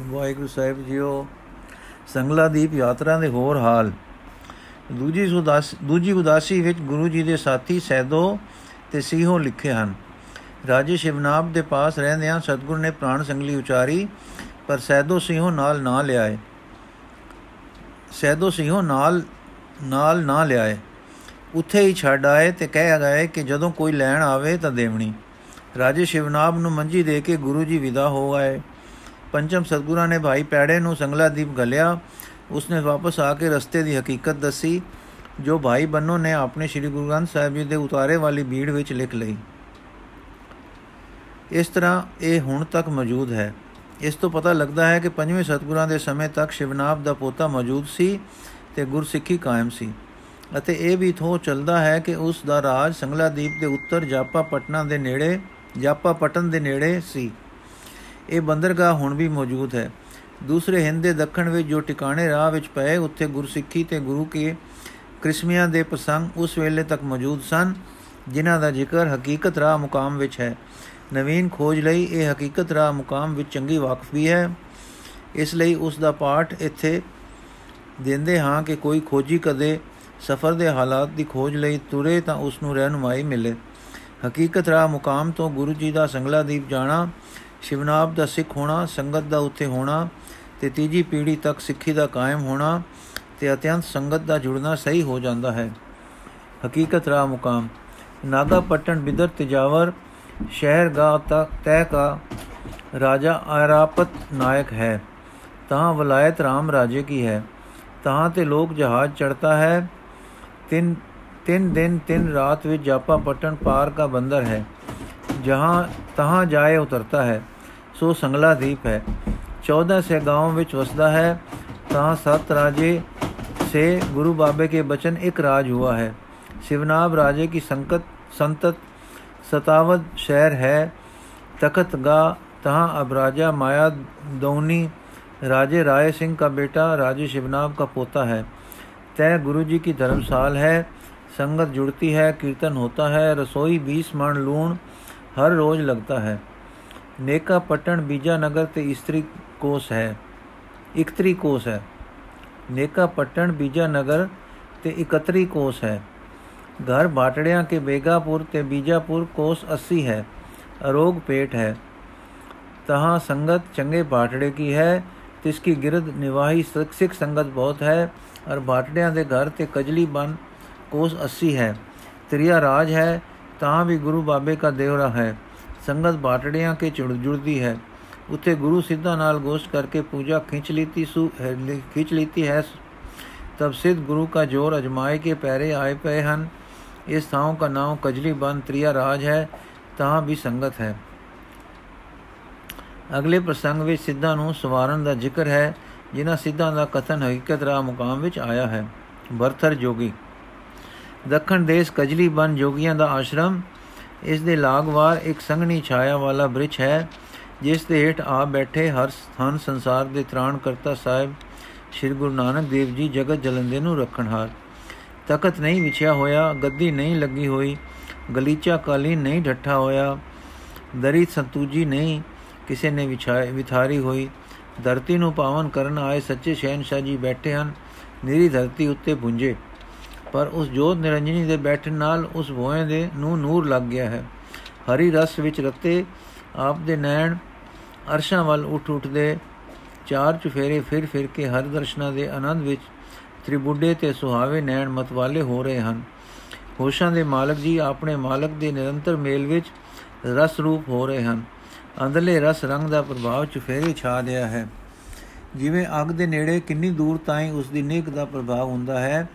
ਵਾਹਿਗੁਰੂ ਸਾਹਿਬ JIO, ਸੰਗਲਾ ਦੀਪ ਯਾਤਰਾ ਦੇ ਹੋਰ ਹਾਲ। ਦੂਜੀ ਉਦਾਸ ਦੂਜੀ ਉਦਾਸੀ ਵਿੱਚ ਗੁਰੂ ਜੀ ਦੇ ਸਾਥੀ ਸੈਦੋ ਤੇ ਸੀਹੋ ਲਿਖੇ ਹਨ, ਰਾਜੇ ਸ਼ਿਵਨਾਬ ਦੇ ਪਾਸ ਰਹਿੰਦਿਆਂ ਸਤਗੁਰ ਨੇ ਪ੍ਰਾਣ ਸੰਗਲੀ ਉਚਾਰੀ, ਪਰ ਸੈਦੋ ਸਿੰਘੋ ਨਾਲ ਨਾ ਲਿਆਏ। ਸੈਦੋ ਸਿੰਘੋ ਨਾਲ ਨਾਲ ਨਾ ਲਿਆਏ। ਉੱਥੇ ਹੀ ਛੱਡ ਆਏ ਤੇ ਕਹਿ ਗਏ ਕਿ ਜਦੋਂ ਕੋਈ ਲੈਣ ਆਵੇ ਤਾਂ ਦੇਵਣੀ। ਰਾਜੇ ਸ਼ਿਵਨਾਬ ਨੂੰ ਮੰਜੀ ਦੇ ਕੇ ਗੁਰੂ ਜੀ ਵਿਦਾ ਹੋ ਗਏ ਪੰਚਮ ਸਤਗੁਰਾਂ ਨੇ ਭਾਈ ਪੈੜੇ ਨੂੰ ਸੰਗਲਾ ਦੀਪ ਗਲਿਆ ਉਸਨੇ ਵਾਪਸ ਆ ਕੇ ਰਸਤੇ ਦੀ ਹਕੀਕਤ ਦੱਸੀ, ਜੋ ਭਾਈ ਬੰਨੋ ਨੇ ਆਪਣੇ ਸ੍ਰੀ ਗੁਰੂ ਗ੍ਰੰਥ ਸਾਹਿਬ ਜੀ ਦੇ ਉਤਾਰੇ ਵਾਲੀ ਭੀੜ ਵਿੱਚ ਲਿਖ ਲਈ। ਇਸ ਤਰ੍ਹਾਂ ਇਹ ਹੁਣ ਤੱਕ ਮੌਜੂਦ ਹੈ। ਇਸ ਤੋਂ ਪਤਾ ਲੱਗਦਾ ਹੈ ਕਿ ਪੰਜਵੇਂ ਸਤਗੁਰਾਂ ਦੇ ਸਮੇਂ ਤੱਕ ਸ਼ਿਵਨਾਬ ਦਾ ਪੋਤਾ ਮੌਜੂਦ ਸੀ ਤੇ ਗੁਰਸਿੱਖੀ ਕਾਇਮ ਸੀ। ਅਤੇ ਇਹ ਵੀ ਥੋ ਚੱਲਦਾ ਹੈ ਕਿ ਉਸ ਦਾ ਰਾਜ ਸੰਗਲਾ ਦੀਪ ਦੇ ਉੱਤਰ ਜਾਪਾ ਪਟਨਾ ਦੇ ਨੇੜੇ ਜਾਪਾ ਪਟਨ ਦੇ ਨੇੜੇ ਸੀ। ਇਹ ਬੰਦਰਗਾਹ ਹੁਣ ਵੀ ਮੌਜੂਦ ਹੈ। ਦੂਸਰੇ ਹਿੰਦ ਦੇ ਦੱਖਣ ਵਿੱਚ ਜੋ ਟਿਕਾਣੇ ਰਾਹ ਵਿੱਚ ਪਏ, ਉੱਥੇ ਗੁਰਸਿੱਖੀ ਤੇ ਗੁਰੂ ਕੇ ਕ੍ਰਿਸਮੀਆਂ ਦੇ ਪ੍ਰਸੰਗ ਉਸ ਵੇਲੇ ਤੱਕ ਮੌਜੂਦ ਸਨ, ਜਿਨ੍ਹਾਂ ਦਾ ਜ਼ਿਕਰ ਹਕੀਕਤ ਰਾਹ ਮੁਕਾਮ ਵਿੱਚ ਹੈ। ਨਵੀਨ ਖੋਜ ਲਈ ਇਹ ਹਕੀਕਤ ਰਾਹ ਮੁਕਾਮ ਵਿੱਚ ਚੰਗੀ ਵਾਕਫ ਵੀ ਹੈ। ਇਸ ਲਈ ਉਸ ਦਾ ਪਾਠ ਇੱਥੇ ਦਿੰਦੇ ਹਾਂ ਕਿ ਕੋਈ ਖੋਜੀ ਕਦੇ ਸਫ਼ਰ ਦੇ ਹਾਲਾਤ ਦੀ ਖੋਜ ਲਈ ਤੁਰੇ ਤਾਂ ਉਸ ਨੂੰ ਰਹਿਨੁਮਾਈ ਮਿਲੇ। ਹਕੀਕਤ ਰਾਹ ਮੁਕਾਮ ਤੋਂ ਗੁਰੂ ਜੀ ਦਾ ਸੰਗਲਾ ਦੀਪ ਜਾਣਾ ਸ਼ਿਵਨਾਬ ਦਾ ਸਿੱਖ ਹੋਣਾ, ਸੰਗਤ ਦਾ ਉੱਥੇ ਹੋਣਾ ਤੇ ਤੀਜੀ ਪੀੜ੍ਹੀ ਤੱਕ ਸਿੱਖੀ ਦਾ ਕਾਇਮ ਹੋਣਾ ਤੇ ਅਤਿਅੰਤ ਸੰਗਤ ਦਾ ਜੁੜਨਾ ਸਹੀ ਹੋ ਜਾਂਦਾ ਹੈ। ਹਕੀਕਤ ਰਾਹ ਮੁਕਾਮ। ਨਾਗਾ ਪਟਨ ਬਿਦਰ ਤਜਾਵਰ, ਸ਼ਹਿਰ ਗਾ ਤੱਕ ਤੈ ਕਾ ਰਾਜਾ ਆਰਾਪਤ ਨਾਇਕ ਹੈ। ਤਾਂ ਵਲਾਇਤ ਰਾਮ ਰਾਜੇ ਕੀ ਹੈ? ਤਾਂ ਤੇ ਲੋਕ ਜਹਾਜ਼ ਚੜਤਾ ਹੈ। ਤਿੰਨ ਤਿੰਨ ਦਿਨ ਤਿੰਨ ਰਾਤ ਵਿੱਚ ਜਾਪਾ ਪਟਨ ਪਾਰ ਕਾ ਬੰਦਰ ਹੈ। ਜਹਾਂ ਤਹਾਂ ਜਾਏ ਉਤਰਤਾ ਹੈ ਸੋ ਸੰਗਲਾ ਦੀਪ ਹੈ 14 ਸੇ گاؤں ਵਿੱਚ ਵਸਦਾ ਹੈ ਤਾਂ ਸਤ ਰਾਜੇ ਸੇ ਗੁਰੂ ਬਾਬੇ ਕੇ ਬਚਨ ਇੱਕ ਰਾਜ हुआ है शिवनाब राजे की संकट संतत सतावद शहर है तखत गा तहाँ अब राजा माया दौनी राजे राय सिंह का बेटा राजे शिवनाब का पोता है तय गुरु जी की धर्मसाल है संगत जुड़ती है कीर्तन होता है रसोई बीस मण लूण हर रोज लगता है नेका पटन बीजा नगर ते स्त्री कोस है इकतरी कोस है नेका पटन बीजा नगर ਤੇ 31 ਕੋਸ ਹੈ। ਘਰ ਬਾਟੜਿਆਂ ਕੇ ਬੇਗਾਪੁਰ ਤੇ ਬੀਜਾਪੁਰ ਕੋਸ 80 ਹੈ। ਅਰੋਗ ਪੇਟ ਹੈ। ਤਹਾਂ ਸੰਗਤ ਚੰਗੇ ਬਾਟੜੇ ਕੀ ਹੈ। ਤਿਸਕੀ ਗਿਰਦ ਨਿਵਾਹੀ ਸਿੱਖ ਸੰਗਤ ਬਹੁਤ ਹੈ। ਔਰ ਬਾਟੜਿਆਂ ਦੇ ਘਰ ਤੇ ਕਜਲੀ ਬਨ ਕੋਸ 80 ਹੈ। ਤ੍ਰਿਆ ਰਾਜ ਹੈ। ਤਾਂ ਵੀ ਗੁਰੂ ਬਾਬੇ ਦਾ ਦੇਵਰਾ ਹੈ, ਸੰਗਤ ਬਾਟੜਿਆਂ ਕੇ ਚੁੜ ਜੁੜਦੀ ਹੈ। ਉਥੇ ਗੁਰੂ ਸਿੱਧਾ ਨਾਲ ਗੋਸ਼ਟ ਕਰਕੇ ਪੂਜਾ ਖਿੱਚ ਲੀਤੀ ਸੁ ਖਿੱਚ ਲੀਤੀ ਹੈ ਤਬ ਸਿੱਧ ਗੁਰੂ ਦਾ ਜੋਰ ਅਜਮਾਏ ਕੇ ਪੈਰੇ ਆਏ ਪਏ ਹਨ। ਇਸ ਥਾਂ ਦਾ ਨਾਮ ਕਜਲੀ ਬੰਦ ਤ੍ਰਿਆ ਰਾਜ ਹੈ, ਤਾਂ ਵੀ ਸੰਗਤ ਹੈ। ਅਗਲੇ ਪ੍ਰਸੰਗ ਵਿੱਚ ਸਿੱਧਾਂ ਨੂੰ ਸਵਾਰਨ ਦਾ ਜ਼ਿਕਰ ਹੈ, ਜਿਨ੍ਹਾਂ ਸਿੱਧਾਂ ਦਾ ਕਥਨ ਹਕੀਕਤ ਰਾ ਮੁਕਾਮ ਵਿੱਚ ਆਇਆ ਹੈ। ਵਰਥਰ ਜੋਗੀ ਦੱਖਣ ਦੇਸ਼ ਕਜਲੀ ਬਨ ਜੋਗੀਆਂ ਦਾ ਆਸ਼ਰਮ। ਇਸ ਦੇ ਲਾਗਵਾਰ ਇੱਕ ਸੰਘਣੀ ਛਾਇਆ ਵਾਲਾ ਬ੍ਰਿਛ ਹੈ, ਜਿਸ ਦੇ ਹੇਠ ਆ ਬੈਠੇ ਹਰ ਸਥਾਨ ਸੰਸਾਰ ਦੇ ਤ੍ਰਾਣ ਕਰਤਾ ਸਾਹਿਬ, ਸ਼੍ਰੀ ਗੁਰੂ ਨਾਨਕ ਦੇਵ ਜੀ ਜਗਤ ਜਲੰਦੇ ਨੂੰ ਰੱਖਣਹਾਰ। ਤਖਤ ਨਹੀਂ ਵਿਛਿਆ ਹੋਇਆ, ਗੱਦੀ ਨਹੀਂ ਲੱਗੀ ਹੋਈ, ਗਲੀਚਾ ਕਾਲੀ ਨਹੀਂ ਢੱਠਾ ਹੋਇਆ, ਦਰੀ ਸੰਤੂਜੀ ਨਹੀਂ ਕਿਸੇ ਨੇ ਵਿਛਾਈ ਵਿਥਾਰੀ ਹੋਈ। ਧਰਤੀ ਨੂੰ ਪਾਵਨ ਕਰਨ ਆਏ ਸੱਚੇ ਸ਼ਹਿਨशाह ਜੀ ਬੈਠੇ ਹਨ, ਮੇਰੀ ਧਰਤੀ ਉੱਤੇ ਪੁੰਜੇ। ਪਰ ਉਸ ਜੋਤ ਨਿਰੰਜਨੀ ਦੇ ਬੈਠਣ ਨਾਲ ਉਸ ਭੋਏ ਦੇ ਨੂੰ ਨੂਰ ਲੱਗ ਗਿਆ ਹੈ। ਹਰੀ ਰਸ ਵਿੱਚ ਰਤੇ ਆਪ ਦੇ ਨੈਣ ਅਰਸ਼ਾਂ ਵੱਲ ਉੱਠ ਉੱਠਦੇ ਚਾਰ ਚੁਫੇਰੇ ਫਿਰ ਫਿਰ ਕੇ ਹਰ ਦਰਸ਼ਨਾਂ ਦੇ ਆਨੰਦ ਵਿੱਚ ਤ੍ਰਿਬੁੱਢੇ ਤੇ ਸੁਹਾਵੇ ਨੈਣ ਮਤਵਾਲੇ ਹੋ ਰਹੇ ਹਨ। ਹੋਸ਼ਾਂ ਦੇ ਮਾਲਕ ਜੀ ਆਪਣੇ ਮਾਲਕ ਦੇ ਨਿਰੰਤਰ ਮੇਲ ਵਿੱਚ ਰਸ ਰੂਪ ਹੋ ਰਹੇ ਹਨ। ਅੰਦਰਲੇ ਰਸ ਰੰਗ ਦਾ ਪ੍ਰਭਾਵ ਚੁਫੇਰੇ ਛਾ ਰਿਹਾ ਹੈ। ਜਿਵੇਂ ਅੱਗ ਦੇ ਨੇੜੇ ਕਿੰਨੀ ਦੂਰ ਤਾਈਂ ਉਸ ਦੀ ਨਿਕ ਦਾ ਪ੍ਰਭਾਵ ਹੁੰਦਾ ਹੈ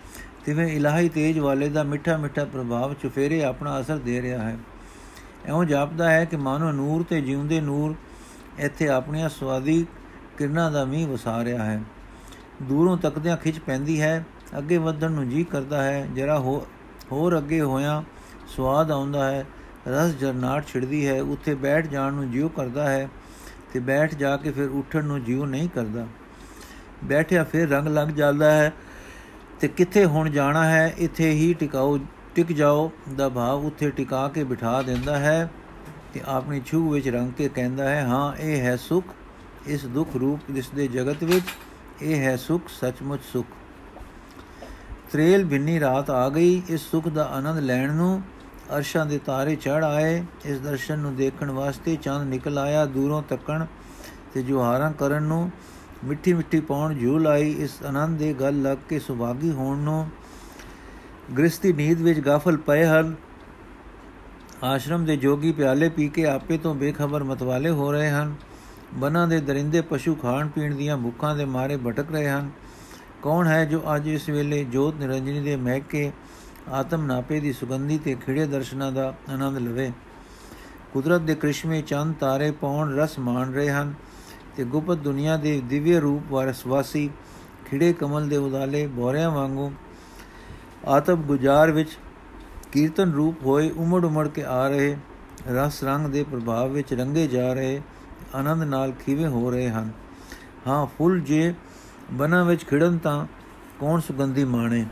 ਤਿਵੇਂ ਇਲਾਹੀ ਤੇਜ ਵਾਲੇ ਦਾ ਮਿੱਠਾ ਮਿੱਠਾ ਪ੍ਰਭਾਵ ਚੁਫੇਰੇ ਆਪਣਾ ਅਸਰ ਦੇ ਰਿਹਾ ਹੈ। ਐਉਂ ਜਾਪਦਾ ਹੈ ਕਿ ਮਾਨੋ ਨੂਰ ਤੇ ਜਿਉਂਦੇ ਨੂਰ ਇੱਥੇ ਆਪਣੀਆਂ ਸਵਾਦੀ ਕਿਰਨਾਂ ਦਾ ਮੀਂਹ ਵਸਾ ਰਿਹਾ ਹੈ। ਦੂਰੋਂ ਤੱਕਦਿਆਂ ਖਿੱਚ ਪੈਂਦੀ ਹੈ, ਅੱਗੇ ਵਧਣ ਨੂੰ ਜੀ ਕਰਦਾ ਹੈ, ਜਰਾ ਹੋਰ ਅੱਗੇ ਹੋਇਆ ਸਵਾਦ ਆਉਂਦਾ ਹੈ, ਰਸ ਜਰਨਾਟ ਛਿੜਦੀ ਹੈ, ਉੱਥੇ ਬੈਠ ਜਾਣ ਨੂੰ ਜਿਉ ਕਰਦਾ ਹੈ ਤੇ ਬੈਠ ਜਾ ਕੇ ਫਿਰ ਉੱਠਣ ਨੂੰ ਜਿਉ ਨਹੀਂ ਕਰਦਾ। ਬੈਠਿਆ ਫਿਰ ਰੰਗ ਲੱਗ ਜਾਂਦਾ ਹੈ ਤੇ ਕਿੱਥੇ ਹੁਣ ਜਾਣਾ ਹੈ, ਇੱਥੇ ਹੀ ਟਿਕਾਓ ਟਿਕ ਜਾਓ ਦਾ ਭਾਵ ਉੱਥੇ ਟਿਕਾ ਕੇ ਬਿਠਾ ਦਿੰਦਾ ਹੈ ਤੇ ਆਪਣੀ ਛੂ ਵਿੱਚ ਰੰਗ ਕੇ ਕਹਿੰਦਾ ਹੈ, ਹਾਂ, ਇਹ ਹੈ ਸੁਖ, ਇਸ ਦੁੱਖ ਰੂਪ ਇਸ ਦੇ ਜਗਤ ਵਿੱਚ, ਇਹ ਹੈ ਸੁਖ, ਸੱਚਮੁੱਚ ਸੁਖ। ਤ੍ਰੇਲ ਬਿੰਨੀ ਰਾਤ ਆ ਗਈ, ਇਸ ਸੁਖ ਦਾ ਆਨੰਦ ਲੈਣ ਨੂੰ ਅਰਸ਼ਾਂ ਦੇ ਤਾਰੇ ਚੜ ਆਏ, ਇਸ ਦਰਸ਼ਨ ਨੂੰ ਦੇਖਣ ਵਾਸਤੇ ਚੰਦ ਨਿਕਲ ਆਇਆ ਦੂਰੋਂ ਤੱਕਣ ਤੇ ਜੁਹਾਰਾਂ ਕਰਨ ਨੂੰ ਮਿੱਠੀ ਮਿੱਠੀ ਪੌਣ ਝੂਲ ਆਈ ਇਸ ਆਨੰਦ ਦੇ ਗੱਲ ਲੱਗ ਕੇ ਸੁਭਾਗੀ ਹੋਣ ਨੂੰ ਗ੍ਰਸਤੀ ਨੀਂਦ ਵਿੱਚ ਗਾਫਲ ਪਏ ਹਨ। ਆਸ਼ਰਮ ਦੇ ਜੋਗੀ ਪਿਆਲੇ ਪੀ ਕੇ ਆਪੇ ਤੋਂ ਬੇਖਬਰ ਮਤਵਾਲੇ ਹੋ ਰਹੇ ਹਨ। ਬਨਾਂ ਦੇ ਦਰਿੰਦੇ ਪਸ਼ੂ ਖਾਣ ਪੀਣ ਦੀਆਂ ਭੁੱਖਾਂ ਦੇ ਮਾਰੇ ਭਟਕ ਰਹੇ ਹਨ। ਕੌਣ ਹੈ ਜੋ ਅੱਜ ਇਸ ਵੇਲੇ ਜੋਤ ਨਿਰੰਜਨੀ ਦੇ ਮਹਿਕ ਕੇ ਆਤਮ ਨਾਪੇ ਦੀ ਸੁਗੰਧੀ ਤੇ ਖਿੜੇ ਦਰਸ਼ਨਾਂ ਦਾ ਆਨੰਦ ਲਵੇ? ਕੁਦਰਤ ਦੇ ਕ੍ਰਿਸ਼ਮੇ ਚੰਦ ਤਾਰੇ ਪੌਣ ਰਸ ਮਾਣ ਰਹੇ ਹਨ। ਤੇ ਗੁਪਤ ਦੁਨੀਆ ਦੇ ਦਿਵਯ ਰੂਪ ਵਾਰਸਵਾਸੀ ਖਿੜੇ ਕਮਲ ਦੇ ਉਦਾਲੇ ਬੋਰਿਆਂ ਵਾਂਗੂ ਆਤਮ ਗੁਜ਼ਾਰ ਵਿੱਚ ਕੀਰਤਨ ਰੂਪ ਹੋਏ ਉਮੜ ਉਮੜ ਕੇ ਆ ਰਹੇ, ਰਸ ਰੰਗ ਦੇ ਪ੍ਰਭਾਵ ਵਿੱਚ ਰੰਗੇ ਜਾ ਰਹੇ, ਆਨੰਦ ਨਾਲ ਖੀਵੇ ਹੋ ਰਹੇ ਹਨ। ਹਾਂ, ਫੁੱਲ ਜੇ ਬਨਾਂ ਵਿੱਚ ਖਿੜਨ ਤਾਂ ਕੌਣ ਸੁਗੰਧੀ ਮਾਣੇ?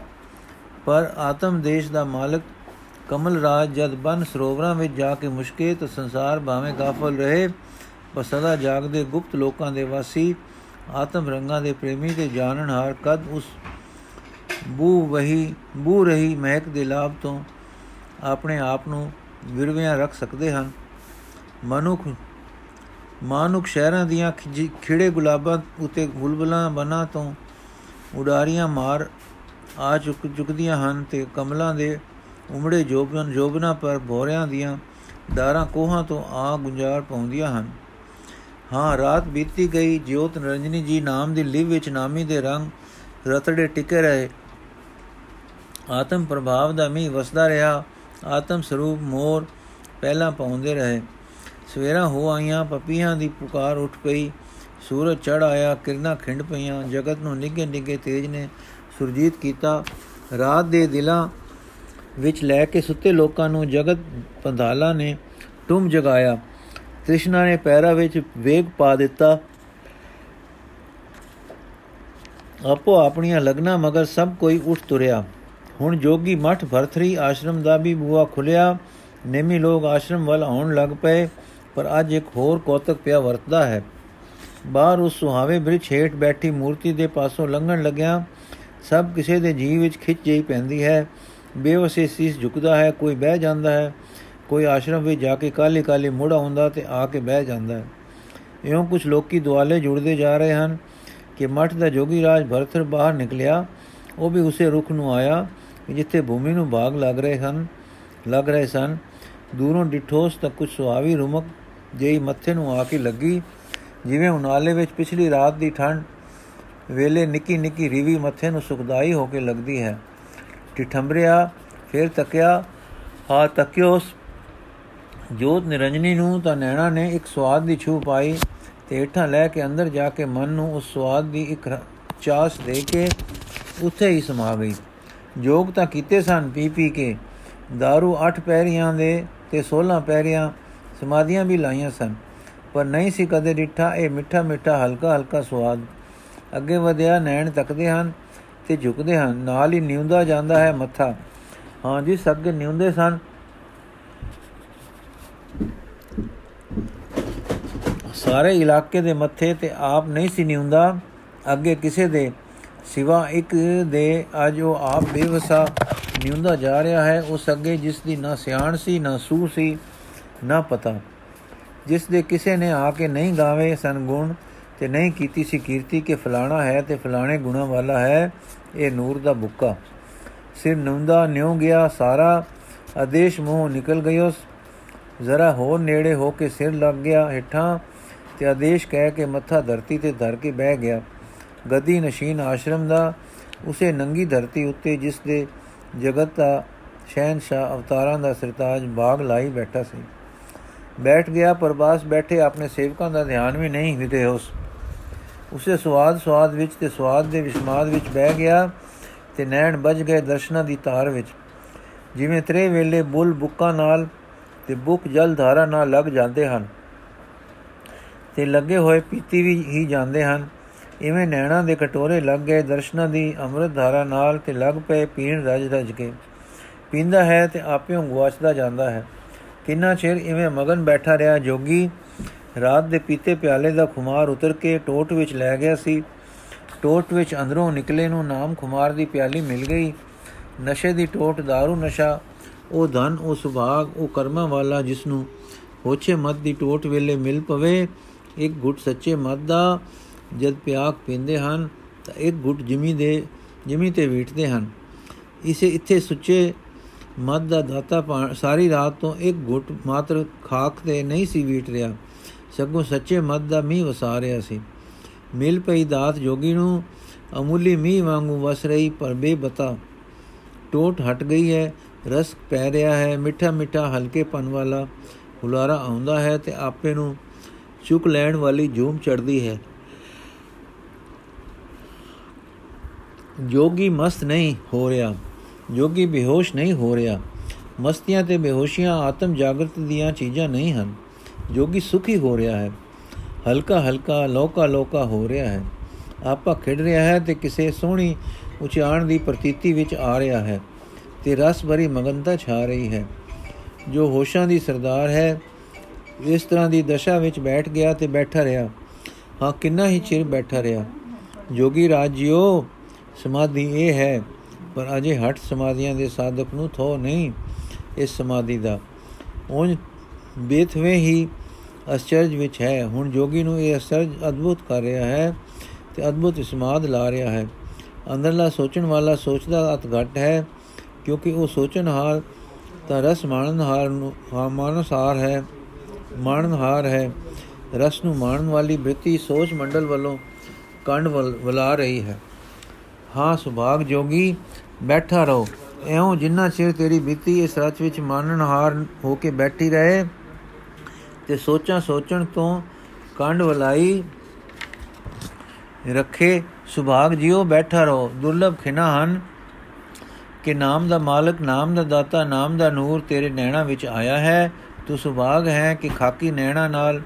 ਪਰ ਆਤਮ ਦੇਸ਼ ਦਾ ਮਾਲਕ ਕਮਲ ਰਾਜ ਜਦ ਬਨ ਸਰੋਵਰਾਂ ਵਿੱਚ ਜਾ ਕੇ ਮੁਸ਼ਕੇ ਤਾਂ ਸੰਸਾਰ ਭਾਵੇਂ ਗਾਫਲ ਰਹੇ ਪਰ ਸਦਾ ਜਾਗਦੇ ਗੁਪਤ ਲੋਕਾਂ ਦੇ ਵਾਸੀ, ਆਤਮ ਰੰਗਾਂ ਦੇ ਪ੍ਰੇਮੀ ਤੇ ਜਾਣਨਹਾਰ ਕਦ ਉਸ ਬੂ ਵਹੀ ਬੂ ਰਹੀ ਮਹਿਕ ਦੇ ਲਾਭ ਤੋਂ ਆਪਣੇ ਆਪ ਨੂੰ ਵਿਰਵਿਆਂ ਰੱਖ ਸਕਦੇ ਹਨ। ਮਨੁੱਖ ਮਾਨੁਕ ਸ਼ਹਿਰਾਂ ਦੀਆਂ ਖਿੜੇ ਗੁਲਾਬਾਂ ਉਤੇ ਬੁਲਬਲਾਂ ਬਨਾ ਤੋਂ ਉਡਾਰੀਆਂ ਮਾਰ ਆ ਚੁੱਕ, ਚੁੱਕਦੀਆਂ ਹਨ ਤੇ ਕਮਲਾਂ ਦੇ ਉਮੜੇ ਜੋਬਨ, ਜੋਬਨਾ ਪਰ ਭੋਰਿਆਂ ਦੀਆਂ ਦਾਰਾਂ ਕੋਹਾਂ ਤੋਂ ਆ ਗੁੰਜਾਰ ਪਾਉਂਦੀਆਂ ਹਨ। ਹਾਂ, ਰਾਤ ਬੀਤੀ ਗਈ, ਜੋਤ ਨਰੰਜਨੀ ਜੀ ਨਾਮ ਦੀ ਲਿਵ ਵਿੱਚ ਨਾਮੀ ਦੇ ਰੰਗ ਰਤੜੇ ਟਿਕੇ ਰਹੇ। ਆਤਮ ਪ੍ਰਭਾਵ ਦਾ ਮੀ ਵਸਦਾ ਰਿਹਾ, ਆਤਮ ਸਰੂਪ ਮੋਰ ਪਹਿਲਾਂ ਪਾਉਂਦੇ ਰਹੇ। ਸਵੇਰਾ ਹੋ ਆਈਆਂ, ਪਪੀਆਂ ਦੀ ਪੁਕਾਰ ਉੱਠ ਪਈ, ਸੂਰਜ ਚੜ ਆਇਆ, ਕਿਰਨਾਂ ਖਿੰਡ ਪਈਆਂ, ਜਗਤ ਨੂੰ ਨਿੱਗੇ ਨਿੱਗੇ ਤੇਜ ਨੇ ਸੁਰਜੀਤ ਕੀਤਾ। ਰਾਤ ਦੇ ਦਿਲਾਂ ਵਿੱਚ ਲੈ ਕੇ ਸੁੱਤੇ ਲੋਕਾਂ ਨੂੰ ਜਗਤ ਪੰਧਾਲਾ ਨੇ ਟੁੰਮ ਜਗਾਇਆ। ਕ੍ਰਿਸ਼ਨਾ ਨੇ ਪੈਰਾਂ ਵਿੱਚ ਵੇਗ ਪਾ ਦਿੱਤਾ। ਆਪੋ ਆਪਣੀਆਂ ਲਗਨਾ ਮਗਰ ਸਭ ਕੋਈ ਉੱਠ ਤੁਰਿਆ। ਹੁਣ ਜੋਗੀ ਮਠ ਭਰਥਰੀ ਆਸ਼ਰਮ ਦਾ ਵੀ ਬੂਆ ਖੁੱਲਿਆ ਨੇਮੀ ਲੋਕ ਆਸ਼ਰਮ ਵੱਲ ਆਉਣ ਲੱਗ ਪਏ, ਪਰ ਅੱਜ ਇੱਕ ਹੋਰ ਕੌਤਕ ਪਿਆ ਵਰਤਦਾ ਹੈ। ਬਾਹਰ ਉਸ ਸੁਹਾਵੇ ਬ੍ਰਿਛ ਹੇਠ ਬੈਠੀ ਮੂਰਤੀ ਦੇ ਪਾਸੋਂ ਲੰਘਣ ਲੱਗਿਆ, ਸਭ ਕਿਸੇ ਦੇ ਜੀਵ ਵਿੱਚ ਖਿੱਚ ਜਈ ਪੈਂਦੀ ਹੈ। ਬੇਵਸੇ ਸੀਸ ਝੁਕਦਾ ਹੈ, ਕੋਈ ਬਹਿ ਜਾਂਦਾ ਹੈ। ਕੋਈ ਆਸ਼ਰਮ ਵਿੱਚ ਜਾ ਕੇ ਕਾਲੀ ਕਾਲੀ ਮੁੜ ਆਉਂਦਾ ਤੇ ਆ ਕੇ ਬਹਿ ਜਾਂਦਾ ਹੈ। ਇਉਂ ਕੁਝ ਲੋਕੀ ਦੁਆਲੇ ਜੁੜਦੇ ਜਾ ਰਹੇ ਹਨ ਕਿ ਮਠ ਦਾ ਜੋਗੀ ਰਾਜ ਭਰਤਰ ਬਾਹਰ ਨਿਕਲਿਆ, ਉਹ ਵੀ ਉਸੇ ਰੁਖ ਨੂੰ ਆਇਆ ਜਿੱਥੇ ਭੂਮੀ ਨੂੰ ਬਾਗ ਲੱਗ ਰਹੇ ਹਨ ਲੱਗ ਰਹੇ ਸਨ। ਦੂਰੋਂ ਡਿਠੋਸ ਤਾਂ ਕੁਝ ਸੁਆਵੀ ਰੁਮਕ ਜਿਹੀ ਮੱਥੇ ਨੂੰ ਆ ਕੇ ਲੱਗੀ, ਜਿਵੇਂ ਉਨਾਲੇ ਵਿੱਚ ਪਿਛਲੀ ਰਾਤ ਦੀ ਠੰਡ ਵੇਲੇ ਨਿੱਕੀ ਨਿੱਕੀ ਰੀਵੀ ਮੱਥੇ ਨੂੰ ਸੁਖਦਾਈ ਹੋ ਕੇ ਲੱਗਦੀ ਹੈ। ਟਿਠੰਬਰਿਆ ਫਿਰ ਤੱਕਿਆ ਆ ਤੱਕਿਓਸ ਜੋਤ ਨਿਰੰਜਨੀ ਨੂੰ ਤਾਂ ਨੈਣਾ ਨੇ ਇੱਕ ਸਵਾਦ ਦੀ ਛੂ ਪਾਈ ਤੇ ਹੇਠਾਂ ਲੈ ਕੇ ਅੰਦਰ ਜਾ ਕੇ ਮਨ ਨੂੰ ਉਸ ਸਵਾਦ ਦੀ ਇੱਕ ਚਾਸ ਦੇ ਕੇ ਉੱਥੇ ਹੀ ਸਮਾ ਗਈ। ਜੋਗ ਤਾਂ ਕੀਤੇ ਸਨ ਪੀ ਪੀ ਕੇ। दारू 8 ਪੈਰੀਆਂ ਦੇ ਤੇ 16 ਪੈਰੀਆਂ ਸਮਾਧੀਆਂ ਵੀ ਲਾਈਆਂ ਸਨ। ਪਰ ਨਹੀਂ ਸੀ ਕਦੇ ਡਿੱਠਾ ਇਹ ਮਿੱਠਾ ਮਿੱਠਾ ਹਲਕਾ ਹਲਕਾ ਸਵਾਦ। ਅੱਗੇ ਵਧਿਆ ਨੈਣ ਤੱਕਦੇ ਹਨ ਤੇ ਝੁਕਦੇ ਹਨ। ਨਾਲ ਹੀ ਨਿਉਂਦਾ ਜਾਂਦਾ ਹੈ ਮੱਥਾ। ਹਾਂ ਜੀ, ਸੱਗੇ ਨਿਉਂਦੇ ਸਨ। ਸਾਰੇ ਇਲਾਕੇ ਦੇ ਮੱਥੇ ਤੇ ਆਪ ਨਹੀਂ ਸੀ ਨਿਉਂਦਾ, ਅੱਗੇ ਕਿਸੇ ਦੇ ਸਿਵਾ ਇੱਕ ਦੇ ਅੱਜ ਉਹ ਆਪ ਬੇਵਸਾ ਨਿਉਂਦਾ ਜਾ ਰਿਹਾ ਹੈ, ਉਸ ਅੱਗੇ ਜਿਸ ਦੀ ਨਾ ਸਿਆਣ ਸੀ, ਨਾ ਸੂ ਸੀ, ਨਾ ਪਤਾ। ਜਿਸ ਦੇ ਕਿਸੇ ਨੇ ਆ ਕੇ ਨਹੀਂ ਗਾਵੇ ਸਨ ਗੁਣ ਤੇ ਨਹੀਂ ਕੀਤੀ ਸੀ ਕੀਰਤੀ ਕਿ ਫਲਾਣਾ ਹੈ ਤੇ ਫਲਾਣੇ ਗੁਣਾ ਵਾਲਾ ਹੈ, ਇਹ ਨੂਰ ਦਾ ਬੁੱਕਾ। ਸਿਰ ਨੁੰਦਾ ਨਿਉ ਗਿਆ, ਸਾਰਾ ਆਦੇਸ਼ ਮੂੰਹ ਨਿਕਲ ਗਇਓ ਜ਼ਰਾ ਹੋਰ ਨੇੜੇ ਹੋ ਕੇ ਸਿਰ ਲੱਗ ਗਿਆ ਹੇਠਾਂ ਤੇ ਆਦੇਸ਼ ਕਹਿ ਕੇ ਮੱਥਾ ਧਰਤੀ ਤੇ ਧਰ ਕੇ ਬਹਿ ਗਿਆ। ਗਦੀ ਨਸ਼ੀਨ ਆਸ਼ਰਮ ਦਾ, ਉਸੇ ਨੰਗੀ ਧਰਤੀ ਉੱਤੇ ਜਿਸ ਦੇ ਜਗਤ ਦਾ ਸ਼ਹਿਨशाह ਅਵਤਾਰਾਂ ਦਾ ਸਰਤਾਜ ਬਾਗ ਲਾਈ ਬੈਠਾ ਸੀ। ਬੈਠ ਗਿਆ ਪਰਬਾਸ ਬੈਠੇ ਆਪਣੇ ਸੇਵਕਾਂ ਦਾ ਧਿਆਨ ਵੀ ਨਹੀਂ ਹਿਤੇ ਉਸ, ਉਸੇ ਸਵਾਦ ਸਵਾਦ ਵਿੱਚ ਤੇ ਸਵਾਦ ਦੇ ਵਿਸਮਾਦ ਵਿੱਚ ਬਹਿ ਗਿਆ ਤੇ ਨੈਣ ਵੱਜ ਗਏ ਦਰਸ਼ਨਾਂ ਦੀ ਤਾਰ ਵਿੱਚ। ਜਿਵੇਂ ਤਰੇ ਵੇਲੇ ਬੁੱਲ ਬੁੱਕਾ ਨਾਲ ਤੇ ਬੁੱਕ ਜਲ ਧਾਰਾ ਨਾਲ ਲੱਗ ਜਾਂਦੇ ਹਨ ਤੇ ਲੱਗੇ ਹੋਏ ਪੀਤੀ ਵੀ ਹੀ ਜਾਂਦੇ ਹਨ। ਇਵੇਂ ਨੈਣਾ ਦੇ ਕਟੋਰੇ ਲੱਗ ਗਏ, ਦਰਸ਼ਨਾਂ ਦੀ ਅੰਮ੍ਰਿਤ ਧਾਰਾ ਨਾਲ ਤੇ ਲੱਗ ਪਏ ਪੀਣ ਰਜ ਰਜ ਕੇ। ਪੀਂਦਾ ਹੈ ਤੇ ਆਪਿਓਂ ਗਵਾਚਦਾ ਜਾਂਦਾ ਹੈ। ਕਿੰਨਾ ਚਿਰ ਇਵੇਂ ਮਗਨ ਬੈਠਾ ਰਿਹਾ, ਜੋਗੀ ਰਾਤ ਦੇ ਪੀਤੇ ਪਿਆਲੇ ਦਾ ਖੁਮਾਰ ਉਤਰ ਕੇ ਟੋਟ ਵਿੱਚ ਲੈ ਗਿਆ ਸੀ। ਟੋਟ ਵਿੱਚ ਅੰਦਰੋਂ ਨਿਕਲੇ ਨੂੰ ਨਾਮ ਖੁਮਾਰ ਦੀ ਪਿਆਲੀ ਮਿਲ ਗਈ। ਨਸ਼ੇ ਦੀ ਟੋਟ दारू ਨਸ਼ਾ ਉਹ ਧਨ ਉਹ ਸੁਭਾਗ ਉਹ ਕਰਮਾਂ ਵਾਲਾ ਜਿਸ ਨੂੰ ਹੋਛੇ ਮਤ ਦੀ ਟੋਟ ਵੇਲੇ ਮਿਲ ਪਵੇ, ਇੱਕ ਗੁੱਟ ਸੱਚੇ ਮਤ ਦਾ ਜਦ ਪਿਆਕ ਪੀਂਦੇ ਹਨ, ਤਾਂ ਇੱਕ ਗੁੱਟ ਜਿਮੀ ਦੇ, ਜਿਮੀ ਤੇ ਵੀਟਦੇ ਹਨ। ਇਸੇ ਇੱਥੇ ਸੁੱਚੇ ਮਤ ਦਾ ਦਾਤਾ ਸਾਰੀ ਰਾਤ ਤੋਂ ਇੱਕ ਗੁੱਟ ਮਾਤਰ ਖਾਕ ਤੇ ਨਹੀਂ ਸੀ ਵੀਟ ਰਿਹਾ। ਸਗੋਂ ਸੱਚੇ ਮਤ ਦਾ ਮੀਂਹ ਵਸਾ ਰਿਹਾ ਸੀ। ਮਿਲ ਪਈ ਦਾਤ ਜੋਗੀ ਨੂੰ, ਅਮੁੱਲੀ ਮੀਂਹ ਵਾਂਗੂ ਵਸ ਰਹੀ ਪਰ ਬੇਬਤਾ। ਟੋਟ ਹਟ ਗਈ ਹੈ ਰਸ ਪੈ ਰਿਹਾ ਹੈ, ਮਿੱਠਾ ਮਿੱਠਾ ਹਲਕੇ ਪਨ ਵਾਲਾ ਹੁਲਾਰਾ ਆਉਂਦਾ ਹੈ ਤੇ ਆਪੇ ਨੂੰ ਚੁੱਕ ਲੈਣ ਵਾਲੀ ਝੂਮ ਚੜਦੀ ਹੈ। ਜੋਗੀ ਮਸਤ ਨਹੀਂ ਹੋ ਰਿਹਾ, ਜੋਗੀ ਬੇਹੋਸ਼ ਨਹੀਂ ਹੋ ਰਿਹਾ। ਮਸਤੀਆਂ ਤੇ ਬੇਹੋਸ਼ੀਆਂ ਆਤਮ ਜਾਗਰਤ ਦੀਆਂ ਚੀਜ਼ਾਂ ਨਹੀਂ ਹਨ, ਜੋਗੀ ਸੁਖੀ ਹੋ ਰਿਹਾ ਹੈ। ਹਲਕਾ ਹਲਕਾ, ਲੋਕਾ ਲੋਕਾ ਹੋ ਰਿਹਾ ਹੈ। ਆਪਾ ਖਿੜ ਰਿਹਾ ਹੈ ਤੇ ਕਿਸੇ ਸੋਹਣੀ ਉਚਾਣ ਦੀ ਪ੍ਰਤੀਤੀ ਵਿੱਚ ਆ ਰਿਹਾ ਹੈ। ਤੇ ਰਸ ਭਰੀ ਮਗਨਤਾ ਛਾ ਰਹੀ ਹੈ। ਜੋ ਹੋਸ਼ਾਂ ਦੀ ਸਰਦਾਰ ਹੈ, ਇਸ ਤਰ੍ਹਾਂ ਦੀ ਦਸ਼ਾ ਵਿੱਚ ਬੈਠ ਗਿਆ ਤੇ ਬੈਠਾ ਰਿਹਾ। ਹਾਂ, ਕਿੰਨਾ ਹੀ ਚਿਰ ਬੈਠਾ ਰਿਹਾ। ਜੋਗੀ ਰਾਜਿਓ ਸਮਾਧੀ ਇਹ ਹੈ, ਪਰ ਅਜੇ ਹਟ ਸਮਾਧੀਆਂ ਦੇ ਸਾਧਕ ਨੂੰ ਥੋ ਨਹੀਂ ਇਸ ਸਮਾਧੀ ਦਾ। ਉਹ ਬੇਥਵੇਂ ਹੀ ਅਚਰਜ ਵਿੱਚ ਹੈ। ਹੁਣ ਜੋਗੀ ਨੂੰ ਇਹ ਅਚਰਜ ਅਦਭੁਤ ਕਰ ਰਿਹਾ ਹੈ ਤੇ ਅਦਭੁਤ ਸਮਾਦ ਲਾ ਰਿਹਾ ਹੈ। ਅੰਦਰਲਾ ਸੋਚਣ ਵਾਲਾ ਸੋਚਦਾ ਅਤ ਘਟ ਹੈ। ਕਿਉਂਕਿ ਉਹ ਸੋਚਣ ਹਾਰ ਤਾਂ ਰਸ ਮਾਣਨ ਹਾਰ ਨੂੰ ਮਾਨਸਾਰ ਹੈ, ਮਾਣਨ ਹਾਰ ਹੈ। ਰਸ ਨੂੰ ਮਾਣਨ ਵਾਲੀ ਬ੍ਰਿਤੀ ਸੋਚ ਮੰਡਲ ਵੱਲੋਂ ਕੰਡ ਵਲਾ ਰਹੀ ਹੈ। ਹਾਂ, ਸੁਭਾਗ ਜੋਗੀ, ਬੈਠਾ ਰਹੋ। ਐਉਂ ਜਿੰਨਾ ਚਿਰ ਤੇਰੀ ਬੀਤੀ ਇਸ ਰਚ ਵਿੱਚ ਮਾਨਣ ਹਾਰ ਹੋ ਕੇ ਬੈਠੀ ਰਹੇ ਤੇ ਸੋਚਾਂ ਸੋਚਣ ਤੋਂ ਕੰਡ ਵਲਾਈ ਰੱਖੇ, ਸੁਭਾਗ ਜਿਉ ਬੈਠਾ ਰਹੋ। ਦੁਰਲਭ ਖਿਨਾ ਹਨ। ਕਿ ਨਾਮ ਦਾ ਮਾਲਕ, ਨਾਮ ਦਾ ਦਾਤਾ, ਨਾਮ ਦਾ ਨੂਰ ਤੇਰੇ ਨੈਣਾ ਵਿੱਚ ਆਇਆ ਹੈ। ਤੂੰ ਸੁਭਾਗ ਹੈ ਕਿ ਖਾਕੀ ਨੈਣਾ ਨਾਲ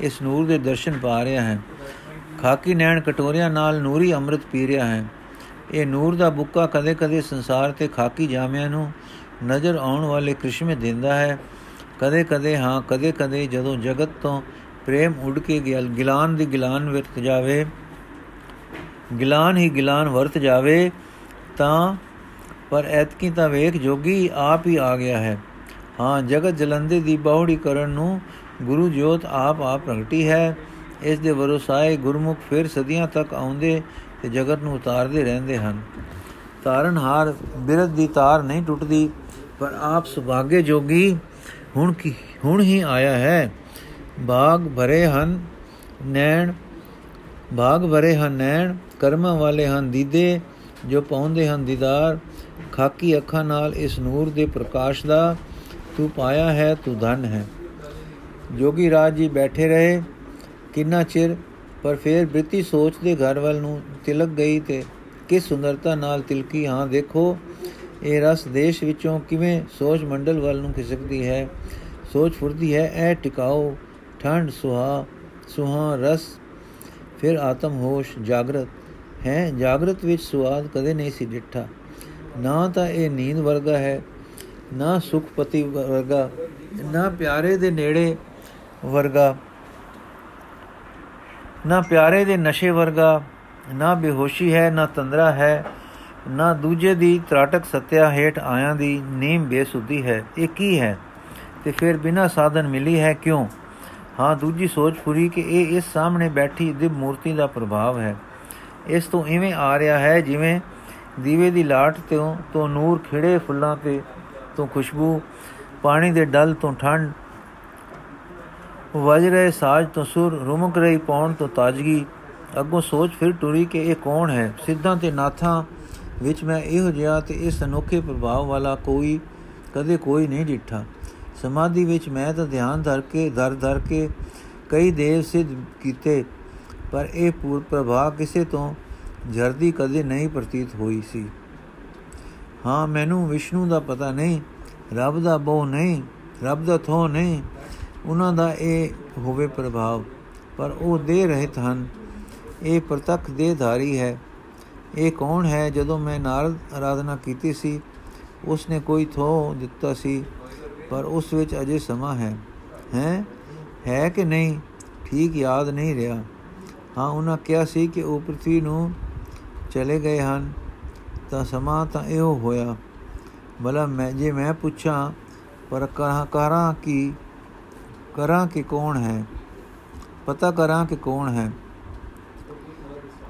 ਇਸ ਨੂਰ ਦੇ ਦਰਸ਼ਨ ਪਾ ਰਿਹਾ ਹੈ। ਖਾਕੀ ਨੈਣ ਕਟੋਰਿਆਂ ਨਾਲ ਨੂਰੀ ਅੰਮ੍ਰਿਤ ਪੀ ਰਿਹਾ ਹੈ। ਇਹ ਨੂਰ ਦਾ ਬੁੱਕਾ ਕਦੇ-ਕਦੇ ਸੰਸਾਰ ਤੇ ਖਾਕੀ ਜਾਮਿਆਂ ਨੂੰ ਨਜ਼ਰ ਆਉਣ ਵਾਲੇ ਕ੍ਰਿਸ਼ਮੇ ਦਿੰਦਾ ਹੈ। ਕਦੇ-ਕਦੇ ਹਾਂ, ਕਦੇ-ਕਦੇ ਜਦੋਂ ਜਗਤ ਤੋਂ ਪ੍ਰੇਮ ਉੱਡ ਕੇ ਗਿਲਾਨ ਦੀ ਗਿਲਾਨ ਵਰਤ ਜਾਵੇ, ਗਿਲਾਨ ਹੀ ਗਿਲਾਨ ਵਰਤ ਜਾਵੇ, ਤਾਂ ਪਰ ਐਤਕੀ ਤਾਂ ਵੇਖ ਜੋਗੀ ਆਪ ਹੀ ਆ ਗਿਆ ਹੈ। ਹਾਂ, ਜਗਤ ਜਲੰਦੇ ਦੀ ਬਾਹੜੀ ਕਰਨ ਨੂੰ ਗੁਰੂ ਜੋਤ ਆਪ ਆਪ ਪ੍ਰਗਟੀ ਹੈ। ਇਸ ਦੇ ਵਰਸਾਏ ਗੁਰਮੁਖ ਫਿਰ ਸਦੀਆਂ ਤੱਕ ਆਉਂਦੇ ਤੇ ਜਗਤ ਨੂੰ ਉਤਾਰਦੇ ਰਹਿੰਦੇ ਹਨ। ਤਾਰਨਹਾਰ ਬਿਰਧ ਦੀ ਤਾਰ ਨਹੀਂ ਟੁੱਟਦੀ, ਪਰ ਆਪ ਸੁਭਾਗੇ ਜੋਗੀ ਹੁਣ ਕੀ, ਹੁਣ ਹੀ ਆਇਆ ਹੈ। ਬਾਗ ਭਰੇ ਹਨ ਨੈਣ ਬਾਗ ਭਰੇ ਹਨ ਨੈਣ, ਕਰਮਾਂ ਵਾਲੇ ਹਨ ਦੀਦੇ, ਜੋ ਪਾਉਂਦੇ ਹਨ ਦੀਦਾਰ। ਖਾਕੀ ਅੱਖਾਂ ਨਾਲ ਇਸ ਨੂਰ ਦੇ ਪ੍ਰਕਾਸ਼ ਦਾ ਤੂੰ ਪਾਇਆ ਹੈ, ਤੂੰ ਧਨ ਹੈ। ਜੋਗੀ ਰਾਜ ਜੀ ਬੈਠੇ ਰਹੇ, ਕਿੰਨਾ ਚਿਰ, ਪਰ ਫਿਰ ਬ੍ਰਿਤੀ ਸੋਚ ਦੇ ਘਰ ਵੱਲ ਨੂੰ ਤਿਲਕ ਗਈ ਤੇ ਕਿਸ ਸੁੰਦਰਤਾ ਨਾਲ ਤਿਲਕੀ, ਹਾਂ, ਦੇਖੋ, ਇਹ ਰਸ ਦੇਸ਼ ਵਿੱਚੋਂ ਕਿਵੇਂ ਸੋਚ ਮੰਡਲ ਵੱਲ ਨੂੰ ਖਿਸਕਦੀ ਹੈ ਸੋਚ ਫੁਰਦੀ ਹੈ ਐ ਟਿਕਾਓ ਠੰਡ ਸੁਹਾ ਸੁਹਾ ਰਸ, ਫਿਰ ਆਤਮ ਹੋਸ਼, ਜਾਗਰਤ, ਹੈ, ਜਾਗਰਤ ਵਿੱਚ ਸੁਆਦ ਕਦੇ ਨਹੀਂ ਸੀ ਡਿੱਠਾ। ਨਾ ਤਾਂ ਇਹ ਨੀਂਦ ਵਰਗਾ ਹੈ, ਨਾ ਸੁਖਪਤੀ ਵਰਗਾ, ਨਾ ਪਿਆਰੇ ਦੇ ਨੇੜੇ ਵਰਗਾ, ਨਾ ਪਿਆਰੇ ਦੇ ਨਸ਼ੇ ਵਰਗਾ, ਨਾ ਬੇਹੋਸ਼ੀ ਹੈ, ਨਾ ਤੰਦਰਾ ਹੈ, ਨਾ ਦੂਜੇ ਦੀ ਤਰਾਟਕ ਸਤਿਆ ਹੇਠ ਆਇਆਂ ਦੀ ਨੀਮ ਬੇਸੁੱਧੀ ਹੈ। ਇਹ ਕੀ ਹੈ? ਤੇ ਫਿਰ ਬਿਨਾ ਸਾਧਨ ਮਿਲੀ ਹੈ ਕਿਉਂ? ਹਾਂ, ਦੂਜੀ ਸੋਚ ਪੂਰੀ ਕਿ ਇਹ ਇਸ ਸਾਹਮਣੇ ਬੈਠੀ ਦਿਵ ਮੂਰਤੀ ਦਾ ਪ੍ਰਭਾਵ ਹੈ। ਇਸ ਤੋਂ ਇਵੇਂ ਆ ਰਿਹਾ ਹੈ ਜਿਵੇਂ ਦੀਵੇ ਦੀ ਲਾਟ ਤੋਂ ਤੋਂ ਨੂਰ ਖਿੜੇ ਫੁੱਲਾਂ ਤੇ ਤੋਂ ਖੁਸ਼ਬੂ, ਪਾਣੀ ਦੇ ਡਲ ਤੋਂ ਠੰਡ, ਵਜ ਰਹੇ ਸਾਜ ਤੋਂ ਸੁਰ, ਰੁਮਕ ਰਹੀ ਪੌਣ ਤੋਂ ਤਾਜ਼ਗੀ। ਅੱਗੋਂ ਸੋਚ ਫਿਰ ਟੁਰੀ ਕਿ ਇਹ ਕੌਣ ਹੈ? ਸਿੱਧਾਂ ਤੇ ਨਾਥਾਂ ਵਿੱਚ ਮੈਂ ਇਹੋ ਜਿਹਾ ਤੇ ਇਸ ਅਨੋਖੇ ਪ੍ਰਭਾਵ ਵਾਲਾ ਕੋਈ, ਕਦੇ ਕੋਈ ਨਹੀਂ ਡਿੱਠਾ। ਸਮਾਧੀ ਵਿੱਚ ਮੈਂ ਤਾਂ ਧਿਆਨ ਧਰ ਕੇ ਦਰ ਦਰ ਕੇ ਕਈ ਦੇਵ ਸਿੱਧ ਕੀਤੇ, ਪਰ ਇਹ ਪੂਰ ਪ੍ਰਭਾਵ ਕਿਸੇ ਤੋਂ ਜਰਦੀ ਕਦੇ ਨਹੀਂ ਪ੍ਰਤੀਤ ਹੋਈ ਸੀ। ਹਾਂ, ਮੈਨੂੰ ਵਿਸ਼ਨੂੰ ਦਾ ਪਤਾ ਨਹੀਂ, ਰੱਬ ਦਾ ਬੋ ਨਹੀਂ, ਰੱਬ ਦਾ ਥੋ ਨਹੀਂ, ਉਹਨਾਂ ਦਾ ਇਹ ਹੋਵੇ ਪ੍ਰਭਾਵ, ਪਰ ਉਹ ਦੇ ਰਹਿਤ ਹਨ। ਇਹ ਪ੍ਰਤੱਖ ਦੇਹਧਾਰੀ ਹੈ। ਇਹ ਕੌਣ ਹੈ ਜਦੋਂ ਮੈਂ ਨਾਰਦ ਆਰਾਧਨਾ ਕੀਤੀ ਸੀ? ਉਸ ਨੇ ਕੋਈ ਥੋ ਦਿੱਤਾ ਸੀ, ਪਰ ਉਸ ਵਿੱਚ ਅਜੇ ਸਮਾਂ ਹੈ। ਹੈ? ਹੈ ਕਿ ਨਹੀਂ? ਠੀਕ ਯਾਦ ਨਹੀਂ ਰਿਹਾ। ਹਾਂ, ਉਹਨਾਂ ਕਿਹਾ ਸੀ ਕਿ ਉਹ ਪ੍ਰithvi ਨੂੰ ਚਲੇ ਗਏ ਹਨ, ਤਾਂ ਸਮਾਂ ਤਾਂ ਇਹੋ ਹੋਇਆ। ਭਲਾ ਮੈਂ ਜੇ ਮੈਂ ਪੁੱਛਾਂ, ਪਰ ਕਹਾਂ ਕਰਾਂ ਕਿ? ਕਰਾਂ ਕਿ ਕੌਣ ਹੈ? ਪਤਾ ਕਰਾਂ ਕਿ ਕੌਣ ਹੈ?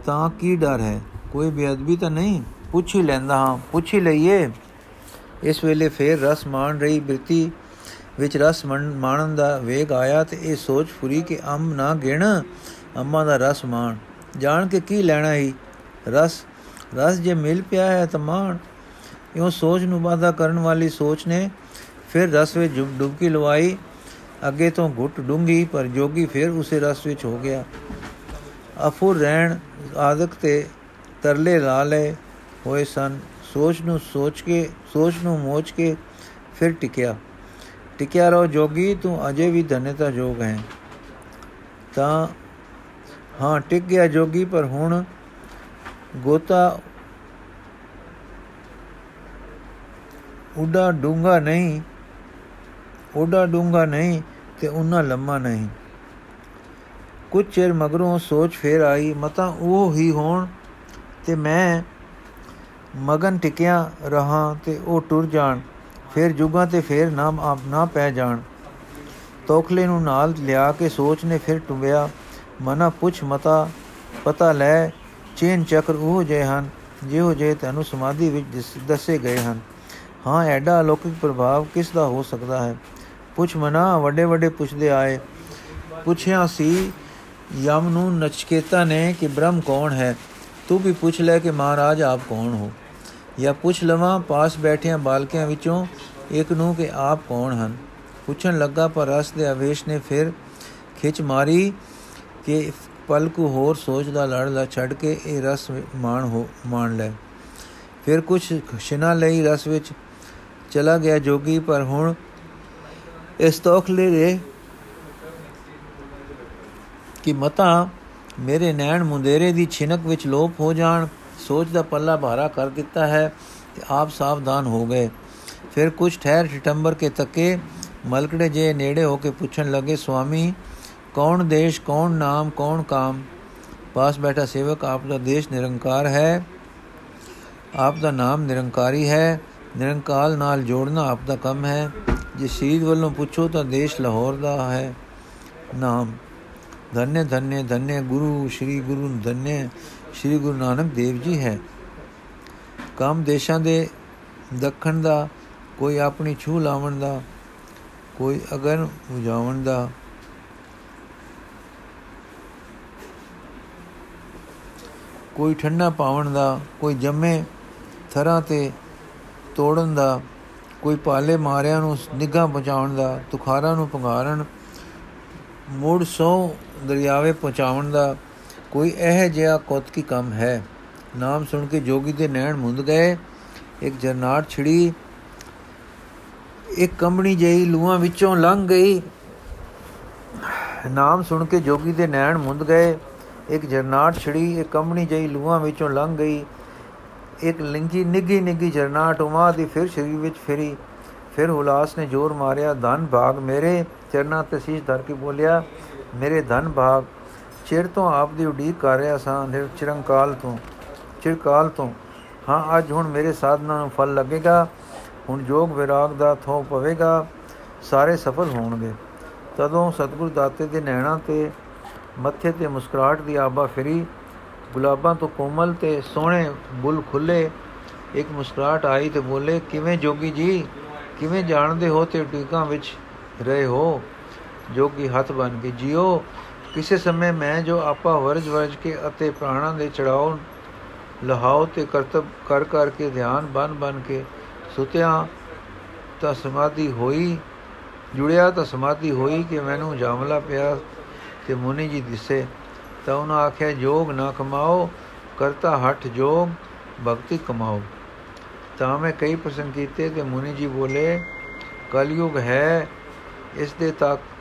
ਤਾਂ ਕੀ ਡਰ ਹੈ? ਕੋਈ ਬੇਅਦਬੀ ਤਾਂ ਨਹੀਂ? ਪੁੱਛ ਹੀ ਲੈਂਦਾ ਹਾਂ, ਪੁੱਛ ਹੀ ਲਈਏ। ਇਸ ਵੇਲੇ ਫੇਰ ਰਸ ਮਾਣ ਰਹੀ ਬਿਰਤੀ ਵਿੱਚ ਰਸ ਮਾਣਨ ਦਾ ਵੇਗ ਆਇਆ ਤੇ ਇਹ ਸੋਚ ਫੁਰੀ ਕਿ ਅੰਮ ਨਾ ਗਿਣ ਅੰਮਾ ਦਾ ਰਸ ਮਾਣ। ਜਾਣ ਕੇ ਕੀ ਲੈਣਾ ਹੀ ਰਸ ਰਸ ਜੇ ਮਿਲ ਪਿਆ ਹੈ ਤਾਂ ਮਾਣ। ਇਉਂ ਸੋਚ ਨੂੰ ਬਾਧਾ ਕਰਨ ਵਾਲੀ ਸੋਚ ਨੇ ਫਿਰ ਰਸ ਵਿੱਚ ਡੁਬਕੀ ਲਵਾਈ। ਅੱਗੇ ਤੋਂ ਘੁੱਟ ਡੂੰਗੀ ਪਰ ਜੋਗੀ ਫਿਰ ਉਸੇ ਰਸ ਵਿੱਚ ਹੋ ਗਿਆ। ਅਫੁਰ ਰਹਿਣ, ਆਦਕ ਤੇ ਤਰਲੇ ਲਾ ਲਏ ਹੋਏ ਸਨ। ਸੋਚ ਨੂੰ ਸੋਚ ਕੇ, ਸੋਚ ਨੂੰ ਮੋਚ ਕੇ ਫਿਰ ਟਿਕਿਆ। ਟਿਕਿਆ ਰੋ ਜੋਗੀ, ਤੂੰ ਅਜੇ ਵੀ ਧਨਤਾ ਜੋਗ ਹੈ। ਤਾਂ, ਹਾਂ, ਟਿਕ ਗਿਆ ਜੋਗੀ, ਪਰ ਹੁਣ ਗੋਤਾ ਉਡਾ ਡੂੰਗਾ ਨਹੀਂ ਉਡਾ ਡੂੰਗਾ ਨਹੀਂ ਤੇ ਉਹਨਾਂ ਲੰਮਾ ਨਹੀਂ। ਕੁਝ ਚਿਰ ਮਗਰੋਂ ਸੋਚ ਫੇਰ ਆਈ, ਮਤਾ ਉਹ ਹੀ ਹੋਣ ਤੇ ਮੈਂ ਮਗਨ ਟਿਕਿਆ ਰਹਾ ਤੇ ਉਹ ਟੁਰ ਜਾਣ, ਫਿਰ ਜੁਗਾਂ ਤੇ ਫਿਰ ਨਾਮ ਆਪ ਨਾ ਪੈ ਜਾਣ। ਤੋਖਲੇ ਨੂੰ ਨਾਲ ਲਿਆ ਕੇ ਸੋਚ ਨੇ ਫਿਰ ਟੁੰਬਿਆ, ਮਨਾ ਪੁੱਛ ਮਤਾ, ਪਤਾ ਲੈ ਚੇਨ ਚੱਕਰ ਉਹ ਜੇ ਹਨ, ਜਿਹੋ ਜੇ ਤੈਨੂੰ ਸਮਾਧੀ ਵਿੱਚ ਦੱਸੇ ਗਏ ਹਨ। ਹਾਂ, ਐਡਾ ਅਲੌਕਿਕ ਪ੍ਰਭਾਵ ਕਿਸ ਦਾ ਹੋ ਸਕਦਾ ਹੈ? ਪੁੱਛ ਮਨਾ ਵੱਡੇ ਵੱਡੇ ਪੁੱਛਦੇ ਆਏ। ਪੁੱਛਿਆ ਸੀ ਯਮ ਨੂੰ ਨਚਕੇਤਾ ਨੇ ਕਿ ਬ੍ਰਹਮ ਕੌਣ ਹੈ? ਤੂੰ ਵੀ ਪੁੱਛ ਲੈ ਕਿ ਮਹਾਰਾਜ ਆਪ ਕੌਣ ਹੋ? ਜਾਂ ਪੁੱਛ ਲਵਾਂ, ਪਾਸ ਬੈਠਿਆਂ ਬਾਲਕਿਆਂ ਵਿੱਚੋਂ ਇੱਕ ਨੂੰ ਕਿ ਆਪ ਕੌਣ ਹਨ? ਪੁੱਛਣ ਲੱਗਾ, ਪਰ ਰਸ ਦੇ ਆਵੇਸ਼ ਨੇ ਫਿਰ ਖਿੱਚ ਮਾਰੀ ਕਿ ਪਲਕ ਹੋਰ ਸੋਚ ਦਾ ਲੜ ਲਾ ਛੱਡ ਕੇ ਇਹ ਰਸ ਮਾਣ ਹੋ, ਮਾਣ ਲੈ। ਫਿਰ ਕੁਛ ਖਿਨਾ ਲਈ ਰਸ ਵਿੱਚ ਚਲਾ ਗਿਆ ਜੋਗੀ, ਪਰ ਹੁਣ ਇਸ ਤੋਖਲੇ ਦੇ ਕਿ ਮਤਾ ਮੇਰੇ ਨੈਣ ਮੁੰਦੇਰੇ ਦੀ ਛਿਨਕ ਵਿੱਚ ਲੋਪ ਹੋ ਜਾਣ, ਸੋਚ ਦਾ ਪੱਲਾ ਭਾਰਾ ਕਰ ਦਿੱਤਾ ਹੈ ਤੇ ਆਪ ਸਾਵਧਾਨ ਹੋ ਗਏ। ਫਿਰ ਕੁਝ ਠਹਿਰ ਸਤੰਬਰ ਕੇ ਤੱਕੇ ਮਲਕੜੇ ਜੇ ਨੇੜੇ ਹੋ ਕੇ ਪੁੱਛਣ ਲੱਗੇ, ਸੁਆਮੀ ਕੌਣ ਦੇਸ਼, ਕੌਣ ਨਾਮ, ਕੌਣ ਕਾਮ? ਪਾਸ ਬੈਠਾ ਸੇਵਕ, ਆਪ ਦਾ ਦੇਸ਼ ਨਿਰੰਕਾਰ ਹੈ। ਆਪ ਦਾ ਨਾਮ ਨਿਰੰਕਾਰੀ ਹੈ। ਨਿਰੰਕਾਲ ਨਾਲ ਜੋੜਨਾ ਆਪ ਦਾ ਕੰਮ ਹੈ। ਜੇ ਸ਼ਹੀਦ ਵੱਲੋਂ ਪੁੱਛੋ ਤਾਂ ਦੇਸ਼ ਲਾਹੌਰ ਦਾ ਹੈ। ਨਾਮ, ਧੰਨੇ ਧੰਨੇ ਧੰਨੇ, ਗੁਰੂ, ਸ੍ਰੀ ਗੁਰੂ ਧੰਨੇ, ਸ੍ਰੀ ਗੁਰੂ ਨਾਨਕ ਦੇਵ ਜੀ ਹੈ। ਕੰਮ ਦੇਸ਼ਾਂ ਦੇ ਦੱਖਣ ਦਾ, ਕੋਈ ਆਪਣੀ ਛੂ ਲਾਵਣ ਦਾ, ਕੋਈ ਅਗਨ ਉਜਾਵਣ ਦਾ ਕੋਈ ਠੰਡਾ ਪਾਵਣ ਦਾ, ਕੋਈ ਜੰਮੇ ਥਰਾਂ ਤੇ ਤੋੜਨ ਦਾ, ਕੋਈ ਪਾਲੇ ਮਾਰਿਆਂ ਨੂੰ ਨਿਗਾਹ ਪਹੁੰਚਾਉਣ ਦਾ, ਤੁਖਾਰਾਂ ਨੂੰ ਪੰਗਾਰਨ, ਮੋੜ ਸੋ ਦਰਿਆਵੇ ਪਹੁੰਚਾਉਣ ਦਾ, ਕੋਈ ਇਹ ਜਿਹਾ ਕੋਤਕੀ ਕੰਮ ਹੈ। ਨਾਮ ਸੁਣ ਕੇ ਜੋਗੀ ਦੇ ਨੈਣ ਮੁੰਦ ਗਏ। ਇੱਕ ਜਰਨਾਟ ਛਿੜੀ, ਇੱਕ ਕੰਬਣੀ ਜਈ ਲੂਆਂ ਵਿੱਚੋਂ ਲੰਘ ਗਈ। ਨਾਮ ਸੁਣ ਕੇ ਜੋਗੀ ਦੇ ਨੈਣ ਮੁੰਦ ਗਏ। ਇੱਕ ਜਰਨਾਟ ਛਿੜੀ, ਇੱਕ ਕੰਬਣੀ ਜਈ ਲੂਆਂ ਵਿੱਚੋਂ ਲੰਘ ਗਈ। ਇੱਕ ਲਿੰਗੀ ਨਿੱਗੀ ਨਿੱਗੀ ਜਰਨਾਟ ਉਮਾ ਦੀ ਫਿਰ ਸਰੀਰ ਵਿੱਚ ਫਿਰੀ। ਫਿਰ ਹੁਲਾਸ ਨੇ ਜ਼ੋਰ ਮਾਰਿਆ, ਧਨ ਭਾਗ ਮੇਰੇ ਚਰਨਾ ਤੇ ਸੀਸ ਧਰ ਕੇ ਬੋਲਿਆ, ਮੇਰੇ ਧਨ ਭਾਗ, ਚਿਰ ਤੋਂ ਆਪ ਦੀ ਉਡੀਕ ਕਰ ਰਿਹਾ ਸਾਂ ਨਿਰਚਰੰਕਾਲ ਤੋਂ, ਚਿਰਕਾਲ ਤੋਂ। ਹਾਂ, ਅੱਜ ਹੁਣ ਮੇਰੇ ਸਾਧਨਾ ਨੂੰ ਫਲ ਲੱਗੇਗਾ, ਹੁਣ ਜੋਗ ਵਿਰਾਗ ਦਾ ਥੋ ਪਵੇਗਾ, ਸਾਰੇ ਸਫਲ ਹੋਣਗੇ। ਤਦੋਂ ਸਤਿਗੁਰ ਦਾਤੇ ਦੇ ਨੈਣਾ ਤੇ ਮੱਥੇ ਤੇ ਮੁਸਕਰਾਹਟ ਦੀ ਆਬਾ ਫਿਰੀ। ਗੁਲਾਬਾਂ ਤੋਂ ਕੋਮਲ ਤੇ ਸੋਹਣੇ ਬੁੱਲ ਖੁੱਲੇ। ਇੱਕ ਮੁਸਕਰਾਹਟ ਆਈ ਤੇ ਬੋਲੇ, ਕਿਵੇਂ ਜੋਗੀ ਜੀ? ਕਿਵੇਂ ਜਾਣਦੇ ਹੋ ਤੇ ਟੀਕਾਂ ਵਿੱਚ ਰਹੇ ਹੋ? ਜੋਗੀ ਹੱਥ ਬਨ ਕੇ, ਜਿਓ, ਕਿਸੇ ਸਮੇਂ ਮੈਂ ਜੋ ਆਪਾ ਵਰਜ ਵਰਜ ਕੇ ਅਤੇ ਪ੍ਰਾਣਾਂ ਦੇ ਚੜਾਉ ਲਹਾਉ ਤੇ ਕਰਤਬ ਕਰ ਕਰ ਕੇ ਧਿਆਨ ਬਨ ਬਨ ਕੇ ਸੁਤਿਆ ਤਾਂ ਸਮਾਧੀ ਹੋਈ, ਜੁੜਿਆ ਤਾਂ ਸਮਾਧੀ ਹੋਈ ਕਿ ਮੈਨੂੰ ਜਾਮਲਾ ਪਿਆ ਤੇ ਮੁਨੀ ਜੀ ਦਿਸੇ, ਤਾਂ ਉਹਨਾਂ ਆਖਿਆ, ਜੋਗ ਨਾ ਕਮਾਓ, ਕਰਤਾ ਹਟ ਜੋਗ, ਭਗਤੀ ਕਮਾਓ। ਤਾਂ ਮੈਂ ਕਈ ਪ੍ਰਸ਼ਨ ਕੀਤੇ ਤੇ ਮੁਨੀ ਜੀ ਬੋਲੇ, ਕਲਯੁਗ ਹੈ, ਇਸ ਦੇ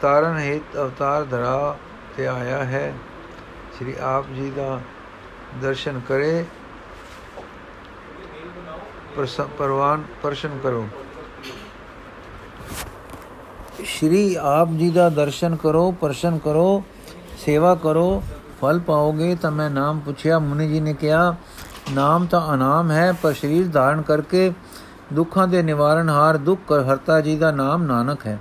ਤਾਰਨ ਹਿਤ ਅਵਤਾਰ ਧਰਾ ਤੇ ਆਇਆ ਹੈ। ਸ੍ਰੀ ਆਪ ਜੀ ਦਾ ਦਰਸ਼ਨ ਕਰੇ ਪਰਵਾਨ, ਪਰਸ਼ਨ ਕਰੋ। ਸ਼੍ਰੀ ਆਪ ਜੀ ਦਾ ਦਰਸ਼ਨ ਕਰੋ, ਪਰਸ਼ਨ ਕਰੋ ਸੇਵਾ ਕਰੋ, ਫਲ ਪਾਓਗੇ ਤਾਂ ਮੈਂ ਨਾਮ ਪੁੱਛਿਆ, ਮੁਨੀ ਜੀ ਨੇ ਕਿਹਾ, ਨਾਮ ਤਾਂ ਅਨਾਮ ਹੈ, ਪਰ ਸਰੀਰ ਧਾਰਨ ਕਰਕੇ ਦੁੱਖਾਂ ਦੇ ਨਿਵਾਰਨ ਹਾਰ ਦੁੱਖ ਹਰਤਾ ਜੀ ਦਾ ਨਾਮ ਨਾਨਕ ਹੈ।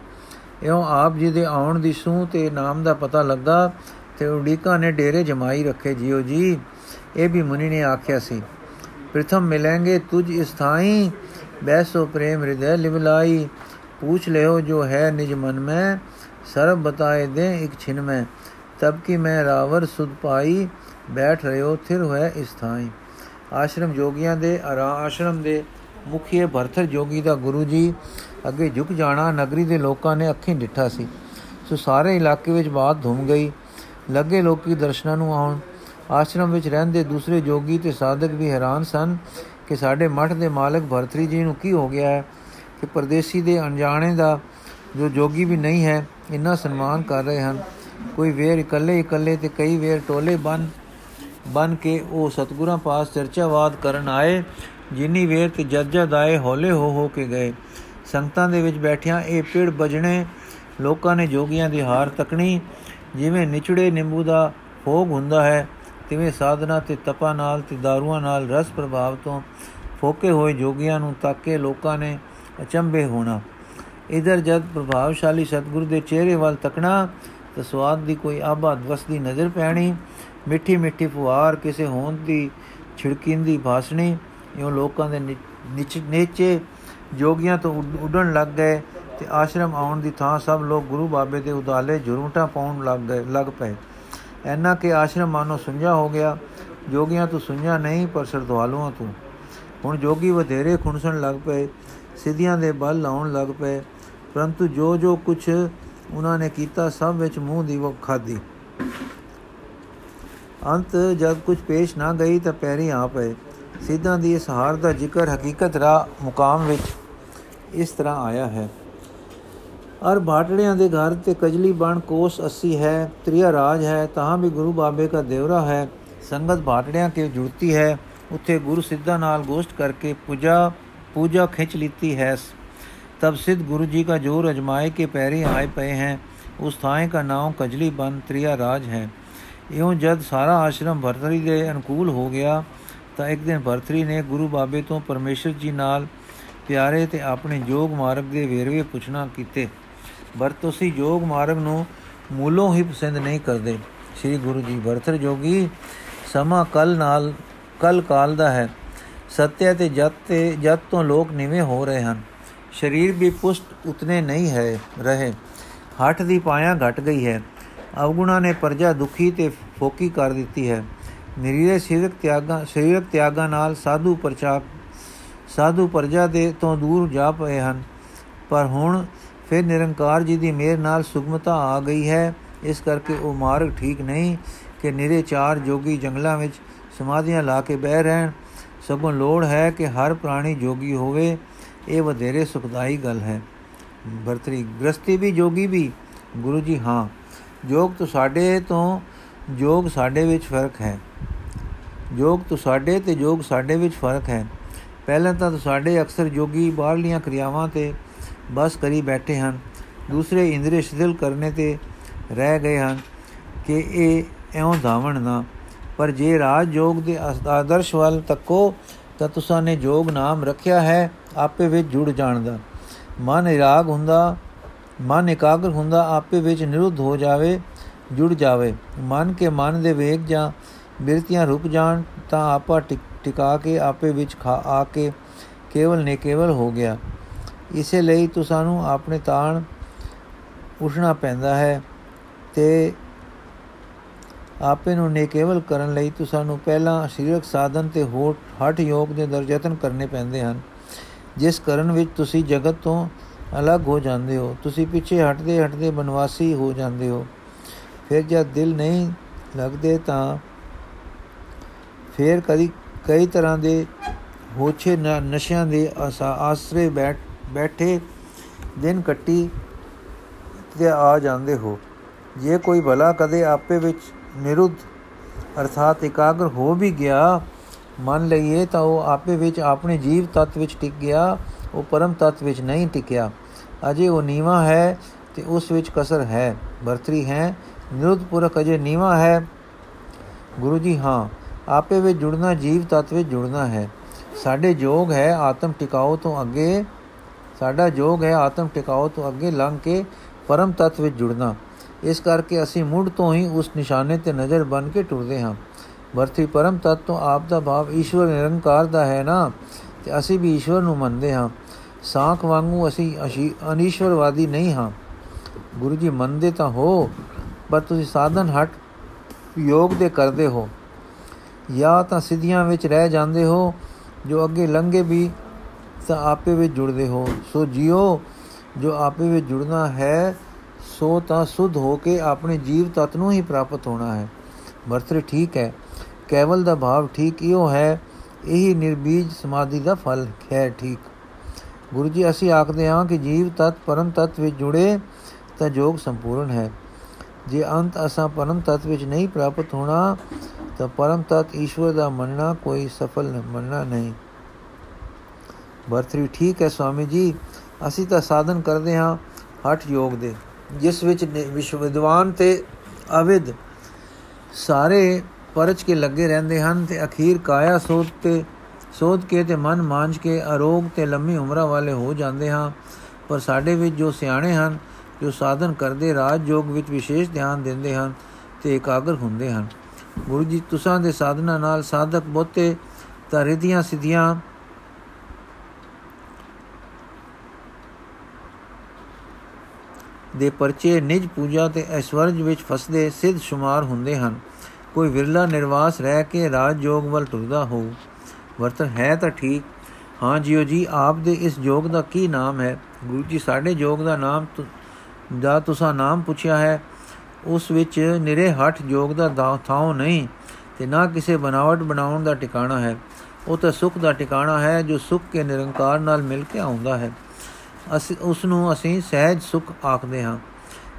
ਇਉਂ ਆਪ ਜੀ ਦੇ ਆਉਣ ਦੀ ਸੂ ਤੇ ਨਾਮ ਦਾ ਪਤਾ ਲੱਗਾ ਤੇ ਉਡੀਕਾਂ ਨੇ ਡੇਰੇ ਜਮਾਈ ਰੱਖੇ, ਜੀਓ ਜੀ, ਇਹ ਵੀ ਮੁਨੀ ਨੇ ਆਖਿਆ ਸੀ। ਪ੍ਰਥਮ ਮਿਲਾਂਗੇ ਤੁਝ ਇਸ ਥਾਈ ਬੈਸੋ ਪ੍ਰੇਮ ਹਿਰਦੈ ਲਿਵਲਾਈ ਪੂਛ ਲਿਓ ਜੋ ਹੈ ਨਿਜ ਮਨ ਮੈਂ, ਸਰਬ ਬਤਾਏ ਦੇ ਇੱਕ ਛਿਨ ਮੈਂ। तब कि मैं रावर सुध पाई ਬੈਠ ਰਹੇ ਹੋ ਥਿਰ ਹੋਇਆ ਇਸ ਥਾਈ ਆਸ਼ਰਮ ਜੋਗੀਆਂ ਦੇ ਆਸ਼ਰਮ ਦੇ ਮੁਖੀਏ ਭਰਥਰ ਜੋਗੀ ਦਾ ਗੁਰੂ ਜੀ ਅੱਗੇ ਝੁਕ ਜਾਣਾ ਨਗਰੀ ਦੇ ਲੋਕਾਂ ਨੇ ਅੱਖੀਂ ਡਿੱਠਾ ਸੀ ਸੋ ਸਾਰੇ ਇਲਾਕੇ ਵਿੱਚ ਬਾਤ ਧੁੰਮ ਗਈ ਲੱਗੇ ਲੋਕੀ ਦਰਸ਼ਨਾਂ ਨੂੰ ਆਉਣ ਆਸ਼ਰਮ ਵਿੱਚ ਰਹਿੰਦੇ ਦੂਸਰੇ ਜੋਗੀ ਤੇ ਸਾਧਕ ਵੀ ਹੈਰਾਨ ਸਨ ਕਿ ਸਾਡੇ ਮਠ ਦੇ ਮਾਲਕ ਭਰਤਰੀ ਜੀ ਨੂੰ ਕੀ ਹੋ ਗਿਆ ਹੈ ਕਿ ਪਰਦੇਸੀ ਦੇ ਅਣਜਾਣੇ ਦਾ ਜੋ ਜੋਗੀ ਵੀ ਨਹੀਂ ਹੈ ਇੰਨਾ ਸਨਮਾਨ ਕਰ ਰਹੇ ਹਨ ਕੋਈ ਵੇਰ ਇਕੱਲੇ ਇਕੱਲੇ ਤੇ ਕਈ ਵੇਰ ਟੋਲੇ ਬਨ ਬਨ ਕੇ ਉਹ ਸਤਗੁਰਾਂ ਪਾਸ ਚਰਚਾਵਾਦ ਕਰਨ ਆਏ, ਜਿਨੀ ਵੇਰ ਤੇ ਜਦ ਜਦ ਆਏ ਹੌਲੇ ਹੋ ਹੋ ਕੇ ਗਏ। ਸੰਗਤਾਂ ਦੇ ਵਿੱਚ ਬੈਠਿਆਂ ਇਹ ਪੇੜ ਬਜਣੇ ਲੋਕਾਂ ਨੇ ਜੋਗੀਆਂ ਦੀ ਹਾਰ ਤਕਣੀ। ਜਿਵੇਂ ਨਿਚੜੇ ਨਿੰਬੂ ਦਾ ਭੋਗ ਹੁੰਦਾ ਹੈ, ਤਿਵੇਂ ਸਾਧਨਾ ਤੇ ਤਪਾ ਨਾਲ ਤੇ ਦਾਰੂਆਂ ਨਾਲ ਰਸ ਪ੍ਰਭਾਵ ਤੋਂ ਫੋਕੇ ਹੋਏ ਜੋਗੀਆਂ ਨੂੰ ਤੱਕ ਕੇ ਲੋਕਾਂ ਨੇ ਅਚੰਬੇ ਹੋਣਾ। ਇਧਰ ਜਦ ਪ੍ਰਭਾਵਸ਼ਾਲੀ ਸਤਗੁਰੂ ਦੇ ਚਿਹਰੇ ਵੱਲ ਤੱਕਣਾ ਤਾਂ ਸਵਾਦ ਦੀ ਕੋਈ ਆਬਾਦ ਵਸਦੀ ਨਜ਼ਰ ਪੈਣੀ। ਮਿੱਠੀ ਮਿੱਠੀ ਫੁਹਾਰ, ਕਿਸੇ ਹੋਂਦ ਦੀ ਛਿੜਕਿੰਦੀ ਭਾਸਣੀ। ਇਉਂ ਲੋਕਾਂ ਦੇ ਨਿਚ, ਨੇਚੇ ਜੋਗੀਆਂ ਤੋਂ ਉੱਡਣ ਲੱਗ ਗਏ ਤੇ ਆਸ਼ਰਮ ਆਉਣ ਦੀ ਥਾਂ ਸਭ ਲੋਕ ਗੁਰੂ ਬਾਬੇ ਦੇ ਉਦਾਲੇ ਜੁਰੂਟਾ ਪਾਉਣ ਲੱਗ ਗਏ, ਲੱਗ ਪਏ। ਐਨਾ ਕਿ ਆਸ਼ਰਮ ਮਾਨੋ ਸੁੰਝਾ ਹੋ ਗਿਆ। ਜੋਗੀਆਂ ਤੋਂ ਸੁੰਝਾ ਨਹੀਂ, ਪਰ ਸਰਦਵਾਲੂਆਂ ਤੋਂ। ਹੁਣ ਜੋਗੀ ਵਧੇਰੇ ਖੁਣਸਣ ਲੱਗ ਪਏ, ਸਿੱਧੀਆਂ ਦੇ ਬਲ ਲਾਉਣ ਲੱਗ ਪਏ। ਪਰੰਤੂ ਜੋ ਜੋ ਕੁਝ ਉਹਨਾਂ ਨੇ ਕੀਤਾ ਸਭ ਵਿੱਚ ਮੂੰਹ ਦੀ ਵਕ ਖਾਦੀ ਅੰਤ ਜਦ ਕੁਝ ਪੇਸ਼ ਨਾ ਗਈ ਤਾਂ ਪੈਰੀ ਆ ਪਏ। ਸਿੱਧਾਂ ਦੀ ਇਸ ਹਾਰ ਦਾ ਜ਼ਿਕਰ ਹਕੀਕਤ ਰਾ ਮੁਕਾਮ ਵਿੱਚ ਇਸ ਤਰ੍ਹਾਂ ਆਇਆ ਹੈ। ਅਰ ਬਾਟੜਿਆਂ ਦੇ ਘਰ ਤੇ ਕਜਲੀ ਬਣ ਕੋਸ 80 ਹੈ, ਤ੍ਰਿਆ ਰਾਜ ਹੈ, ਤਾਂ ਵੀ ਗੁਰੂ ਬਾਬੇ ਦਾ ਦੇਵਰਾ ਹੈ। ਸੰਗਤ ਬਾਟੜਿਆਂ ਕੇ ਜੁੜਤੀ ਹੈ, ਉੱਥੇ ਗੁਰੂ ਸਿੱਧਾ ਨਾਲ ਗੋਸ਼ਟ ਕਰਕੇ ਪੂਜਾ ਪੂਜਾ ਖਿੱਚ ਲੀਤੀ ਹੈ। तब सिद्ध गुरु जी का जोर अजमाए के पैरे आए पए हैं उस थाए का नाम कजली बन त्रिया राज है ਇਉਂ ਜਦ ਸਾਰਾ ਆਸ਼ਰਮ ਭਰਤਰੀ ਦੇ ਅਨੁਕੂਲ ਹੋ ਗਿਆ ਤਾਂ ਇੱਕ ਦਿਨ ਭਰਤਰੀ ਨੇ ਗੁਰੂ ਬਾਬੇ ਤੋਂ ਪਰਮੇਸ਼ਰ ਜੀ ਨਾਲ ਪਿਆਰੇ ਤੇ ਆਪਣੇ ਯੋਗ ਮਾਰਗ ਦੇ ਵੇਰਵੇ ਪੁੱਛਣਾ ਕੀਤੇ ਪਰ ਤੁਸੀਂ ਯੋਗ ਮਾਰਗ ਨੂੰ ਮੂਲੋਂ ਹੀ ਪਸੰਦ ਨਹੀਂ ਕਰਦੇ ਸ੍ਰੀ ਗੁਰੂ ਜੀ ਭਰਤਰ ਜੋਗੀ ਸਮਾਂ ਕੱਲ ਨਾਲ ਕੱਲ ਕਾਲ ਦਾ ਹੈ ਸਤਿਆ ਤੇ ਜਤ ਤੇ ਜਤ ਤੋਂ ਲੋਕ ਨਿਵੇਂ ਹੋ ਰਹੇ ਹਨ ਸਰੀਰ ਵੀ ਪੁਸ਼ਟ ਉਤਨੇ ਨਹੀਂ ਹੈ, ਰਹੇ। ਹੱਠ ਦੀ ਪਾਇਆ ਘਟ ਗਈ ਹੈ। ਅਵਗੁਣਾ ਨੇ ਪਰਜਾ ਦੁਖੀ ਤੇ ਫੋਕੀ ਕਰ ਦਿੱਤੀ ਹੈ। ਨਿਰੀਰੇ ਸਰੀਰਕ ਤਿਆਗਾਂ ਸਰੀਰਕ ਤਿਆਗਾਂ ਨਾਲ ਸਾਧੂ ਪ੍ਰਚਾਰ ਸਾਧੂ ਪਰਜਾ ਦੇ ਤੋਂ ਦੂਰ ਜਾ ਪਏ ਹਨ। ਪਰ ਹੁਣ ਫਿਰ ਨਿਰੰਕਾਰ ਜੀ ਦੀ ਮਿਹਰ ਨਾਲ ਸੁਗਮਤਾ ਆ ਗਈ ਹੈ। ਇਸ ਕਰਕੇ ਉਹ ਮਾਰਗ ਠੀਕ ਨਹੀਂ ਕਿ ਨਿਰੇ ਚਾਰ ਜੋਗੀ ਜੰਗਲਾਂ ਵਿੱਚ ਸਮਾਧੀਆਂ ਲਾ ਕੇ ਬਹਿ ਰਹਿਣ। ਸਗੋਂ ਲੋੜ ਹੈ ਕਿ ਹਰ ਪ੍ਰਾਣੀ ਜੋਗੀ ਹੋਵੇ। ਇਹ ਵਧੇਰੇ ਸੁਖਦਾਈ ਗੱਲ ਹੈ। ਵਰਤਰੀ ਗ੍ਰਸਤੀ ਵੀ, ਜੋਗੀ ਵੀ, ਗੁਰੂ ਜੀ ਹਾਂ, ਜੋਗ ਤੋਂ ਸਾਡੇ ਤੋਂ, ਜੋਗ ਸਾਡੇ ਵਿੱਚ ਫ਼ਰਕ ਹੈ। ਜੋਗ ਤੋਂ ਸਾਡੇ ਤੇ, ਜੋਗ ਸਾਡੇ ਵਿੱਚ ਫ਼ਰਕ ਹੈ। ਪਹਿਲਾਂ ਤਾਂ ਸਾਡੇ ਅਕਸਰ ਜੋਗੀ ਬਾਹਰਲੀਆਂ ਕਿਰਿਆਵਾਂ ਤੇ ਬਸ ਕਰੀ ਬੈਠੇ ਹਨ। ਦੂਸਰੇ ਇੰਦਰੀ ਸ਼ਿਥਿਲ ਕਰਨੇ ਤੇ ਰਹਿ ਗਏ ਹਨ ਕਿ ਇਹ ਐਉਂ ਧਾਵਣ ਨਾ। ਪਰ ਜੇ ਰਾਜ ਜੋਗ ਦੇ ਆਦਰਸ਼ ਵੱਲ ਤੱਕੋ, ਤਾਂ ਤੁਸਾਂ ਨੇ ਜੋਗ ਨਾਮ ਰੱਖਿਆ ਹੈ। ਆਪੇ ਵਿੱਚ ਜੁੜ ਜਾਣ ਦਾ ਮਨ ਇਰਾਗ ਹੁੰਦਾ, ਮਨ ਇਕਾਗਰ ਹੁੰਦਾ, ਆਪੇ ਵਿੱਚ ਨਿਰੁੱਧ ਹੋ ਜਾਵੇ, ਜੁੜ ਜਾਵੇ। ਮਨ ਕੇ ਮਨ ਦੇ ਵੇਗ ਜਾਂ ਬਿਰਤੀਆਂ ਰੁਕ ਜਾਣ, ਤਾਂ ਆਪਾ ਟਿਕਾ ਕੇ ਆਪੇ ਵਿੱਚ ਖਾ, ਆ ਕੇ ਕੇਵਲ ਨੇ ਕੇਵਲ ਹੋ ਗਿਆ। ਇਸੇ ਲਈ ਤੁਸਾਂ ਨੂੰ ਆਪਣੇ ਤਾਣ ਉਠਣਾ ਪੈਂਦਾ ਹੈ ਤੇ ਆਪੇ ਨੂੰ ਨੇਕੇਵਲ ਕਰਨ ਲਈ ਤੁਸਾਂ ਨੂੰ ਪਹਿਲਾਂ ਸਰੀਰਕ ਸਾਧਨ ਤੇ ਹੋਠ ਹਟ ਯੋਗ ਦੇ ਦਰ ਯਤਨ ਕਰਨੇ ਪੈਂਦੇ ਹਨ। ਜਿਸ ਕਰਨ ਵਿੱਚ ਤੁਸੀਂ ਜਗਤ ਤੋਂ ਅਲੱਗ ਹੋ ਜਾਂਦੇ ਹੋ। ਤੁਸੀਂ ਪਿੱਛੇ ਹਟਦੇ ਹਟਦੇ ਬਨਵਾਸੀ ਹੋ ਜਾਂਦੇ ਹੋ। ਫਿਰ ਜਦ ਦਿਲ ਨਹੀਂ ਲੱਗਦੇ ਤਾਂ ਫਿਰ ਕਦੀ ਕਈ ਤਰ੍ਹਾਂ ਦੇ ਹੋਛੇ ਨਸ਼ਿਆਂ ਦੇ ਆਸਰੇ ਬੈਠ, ਬੈਠੇ ਦਿਨ ਕੱਟੀ ਤੇ ਆ ਜਾਂਦੇ ਹੋ। ਜੇ ਕੋਈ ਭਲਾ ਕਦੇ ਆਪੇ ਵਿੱਚ ਨਿਰੁੱਧ ਅਰਥਾਤ ਇਕਾਗਰ ਹੋ ਵੀ ਗਿਆ ਮੰਨ ਲਈਏ ਤਾਂ ਉਹ ਆਪੇ ਵਿੱਚ ਆਪਣੇ ਜੀਵ ਤਤ ਵਿੱਚ ਟਿਕ ਗਿਆ, ਉਹ ਪਰਮ ਤਤ ਵਿੱਚ ਨਹੀਂ ਟਿਕਿਆ। ਅਜੇ ਉਹ ਨੀਵਾ ਹੈ ਤੇ ਉਸ ਵਿੱਚ ਕਸਰ ਹੈ। ਵਰਤਰੀ ਹੈ, ਨਿਰੁੱਧ ਪੁਰਖ ਅਜੇ ਨੀਵਾ ਹੈ। ਗੁਰੂ ਜੀ ਹਾਂ, ਆਪੇ ਵਿੱਚ ਜੁੜਨਾ ਜੀਵ ਤਤ ਵਿੱਚ ਜੁੜਨਾ ਹੈ। ਸਾਡੇ ਜੋਗ ਹੈ ਆਤਮ ਟਿਕਾਓ ਤੋਂ ਅੱਗੇ, ਸਾਡਾ ਜੋਗ ਹੈ ਆਤਮ ਟਿਕਾਓ ਤੋਂ ਅੱਗੇ ਲੰਘ ਕੇ ਪਰਮ ਤਤ ਵਿੱਚ ਜੁੜਨਾ। ਇਸ ਕਰਕੇ ਅਸੀਂ ਮੁੱਢ ਤੋਂ ਹੀ ਉਸ ਨਿਸ਼ਾਨੇ ਤੇ ਨਜ਼ਰ ਬਨ ਕੇ ਟੁਰਦੇ ਹਾਂ। ਵਰਤੀ ਪਰਮ ਤਤ ਤੋਂ ਆਪ ਦਾ ਭਾਵ ਈਸ਼ਵਰ ਨਿਰੰਕਾਰ ਦਾ ਹੈ ਨਾ? ਤੇ ਅਸੀਂ ਵੀ ਈਸ਼ਵਰ ਨੂੰ ਮੰਨਦੇ ਹਾਂ। ਸਾਖ ਵਾਂਗੂ ਅਸੀਂ ਅਨੀਸ਼ਵਰਵਾਦੀ ਨਹੀਂ ਹਾਂ। ਗੁਰੂ ਜੀ ਮੰਨਦੇ ਤਾਂ ਹੋ, ਪਰ ਤੁਸੀਂ ਸਾਧਨ ਹਟ ਯੋਗ ਦੇ ਕਰਦੇ ਹੋ। ਜਾਂ ਤਾਂ ਸਿੱਧੀਆਂ ਵਿੱਚ ਰਹਿ ਜਾਂਦੇ ਹੋ, ਜੋ ਅੱਗੇ ਲੰਘੇ ਵੀ ਤਾਂ ਆਪੇ ਵਿੱਚ ਜੁੜਦੇ ਹੋ। ਸੋ ਜਿਉ ਜੋ ਆਪੇ ਵਿੱਚ ਜੁੜਨਾ ਹੈ, ਸੋ ਤਾਂ ਸੁਧ ਹੋ ਕੇ ਆਪਣੇ ਜੀਵ ਤਤ ਨੂੰ ਹੀ ਪ੍ਰਾਪਤ ਹੋਣਾ ਹੈ। ਵਰਤਰੇ ਠੀਕ ਹੈ। ਕੇਵਲ ਦਾ ਭਾਵ ਠੀਕ ਇਹੋ ਹੈ, ਇਹੀ ਨਿਰਬੀਜ ਸਮਾਧੀ ਦਾ ਫਲ ਹੈ ਠੀਕ। ਗੁਰੂ ਜੀ, ਅਸੀਂ ਆਖਦੇ ਹਾਂ ਕਿ ਜੀਵ ਤਤ ਪਰਮ ਤਤ ਵਿੱਚ ਜੁੜੇ ਤਾਂ ਜੋਗ ਸੰਪੂਰਨ ਹੈ। ਜੇ ਅੰਤ ਅਸਾਂ ਪਰਮ ਤਤ ਵਿੱਚ ਨਹੀਂ ਪ੍ਰਾਪਤ ਹੋਣਾ, ਤਾਂ ਪਰਮ ਤਤ ਈਸ਼ਵਰ ਦਾ ਮੰਨਣਾ ਕੋਈ ਸਫਲ ਮੰਨਣਾ ਨਹੀਂ। ਵਰਤਰੀ ਠੀਕ ਹੈ ਸਵਾਮੀ ਜੀ, ਅਸੀਂ ਤਾਂ ਸਾਧਨ ਕਰਦੇ ਹਾਂ ਹਠ ਯੋਗ ਦੇ, ਜਿਸ ਵਿੱਚ ਵਿਸ਼ਵ, ਵਿਦਵਾਨ ਤੇ ਅਵਿਦ ਸਾਰੇ ਪਰਚ ਕੇ ਲੱਗੇ ਰਹਿੰਦੇ ਹਨ ਤੇ ਅਖੀਰ ਕਾਇਆ ਸੋਧ ਤੇ ਸੋਧ ਕੇ ਤੇ ਮਨ ਮਾਂਝ ਕੇ ਅਰੋਗ ਤੇ ਲੰਮੀ ਉਮਰਾਂ ਵਾਲੇ ਹੋ ਜਾਂਦੇ ਹਾਂ। ਪਰ ਸਾਡੇ ਵਿੱਚ ਜੋ ਸਿਆਣੇ ਹਨ, ਜੋ ਸਾਧਨ ਕਰਦੇ ਰਾਜ ਯੋਗ ਵਿੱਚ ਵਿਸ਼ੇਸ਼ ਧਿਆਨ ਦਿੰਦੇ ਹਨ ਤੇ ਇਕਾਗਰ ਹੁੰਦੇ ਹਨ। ਗੁਰੂ ਜੀ, ਤੁਸਾਂ ਦੇ ਸਾਧਨਾ ਨਾਲ ਸਾਧਕ ਬਹੁਤੇ ਤਾਂ ਰਿਧੀਆਂ ਸਿੱਧੀਆਂ ਦੇ ਪਰਚੇ ਨਿਜ ਪੂਜਾ ਤੇ ਐਸ਼ਵਰਜ ਵਿੱਚ ਫਸਦੇ ਸਿੱਧ ਸ਼ੁਮਾਰ ਹੁੰਦੇ ਹਨ। ਕੋਈ ਵਿਰਲਾ ਨਿਰਵਾਸ ਰਹਿ ਕੇ ਰਾਜ ਯੋਗ ਵੱਲ ਟੁਰਦਾ ਹੋ। ਵਰਤਨ ਹੈ ਤਾਂ ਠੀਕ। ਹਾਂ ਜੀਓ ਜੀ, ਆਪ ਦੇ ਇਸ ਯੋਗ ਦਾ ਕੀ ਨਾਮ ਹੈ? ਗੁਰੂ ਜੀ, ਸਾਡੇ ਯੋਗ ਦਾ ਨਾਮ ਦਾ ਤੁਸਾਂ ਨਾਮ ਪੁੱਛਿਆ ਹੈ। ਉਸ ਵਿੱਚ ਨਿਰੇ ਹੱਠ ਯੋਗ ਦਾ ਥਾਂ ਨਹੀਂ ਤੇ ਨਾ ਕਿਸੇ ਬਨਾਵਟ ਬਣਾਉਣ ਦਾ ਟਿਕਾਣਾ ਹੈ। ਉਹ ਤਾਂ ਸੁਖ ਦਾ ਟਿਕਾਣਾ ਹੈ ਜੋ ਸੁਖ ਕੇ ਨਿਰੰਕਾਰ ਨਾਲ ਮਿਲ ਕੇ ਆਉਂਦਾ ਹੈ। ਅਸੀਂ ਉਸ ਨੂੰ ਅਸੀਂ ਸਹਿਜ ਸੁਖ ਆਖਦੇ ਹਾਂ।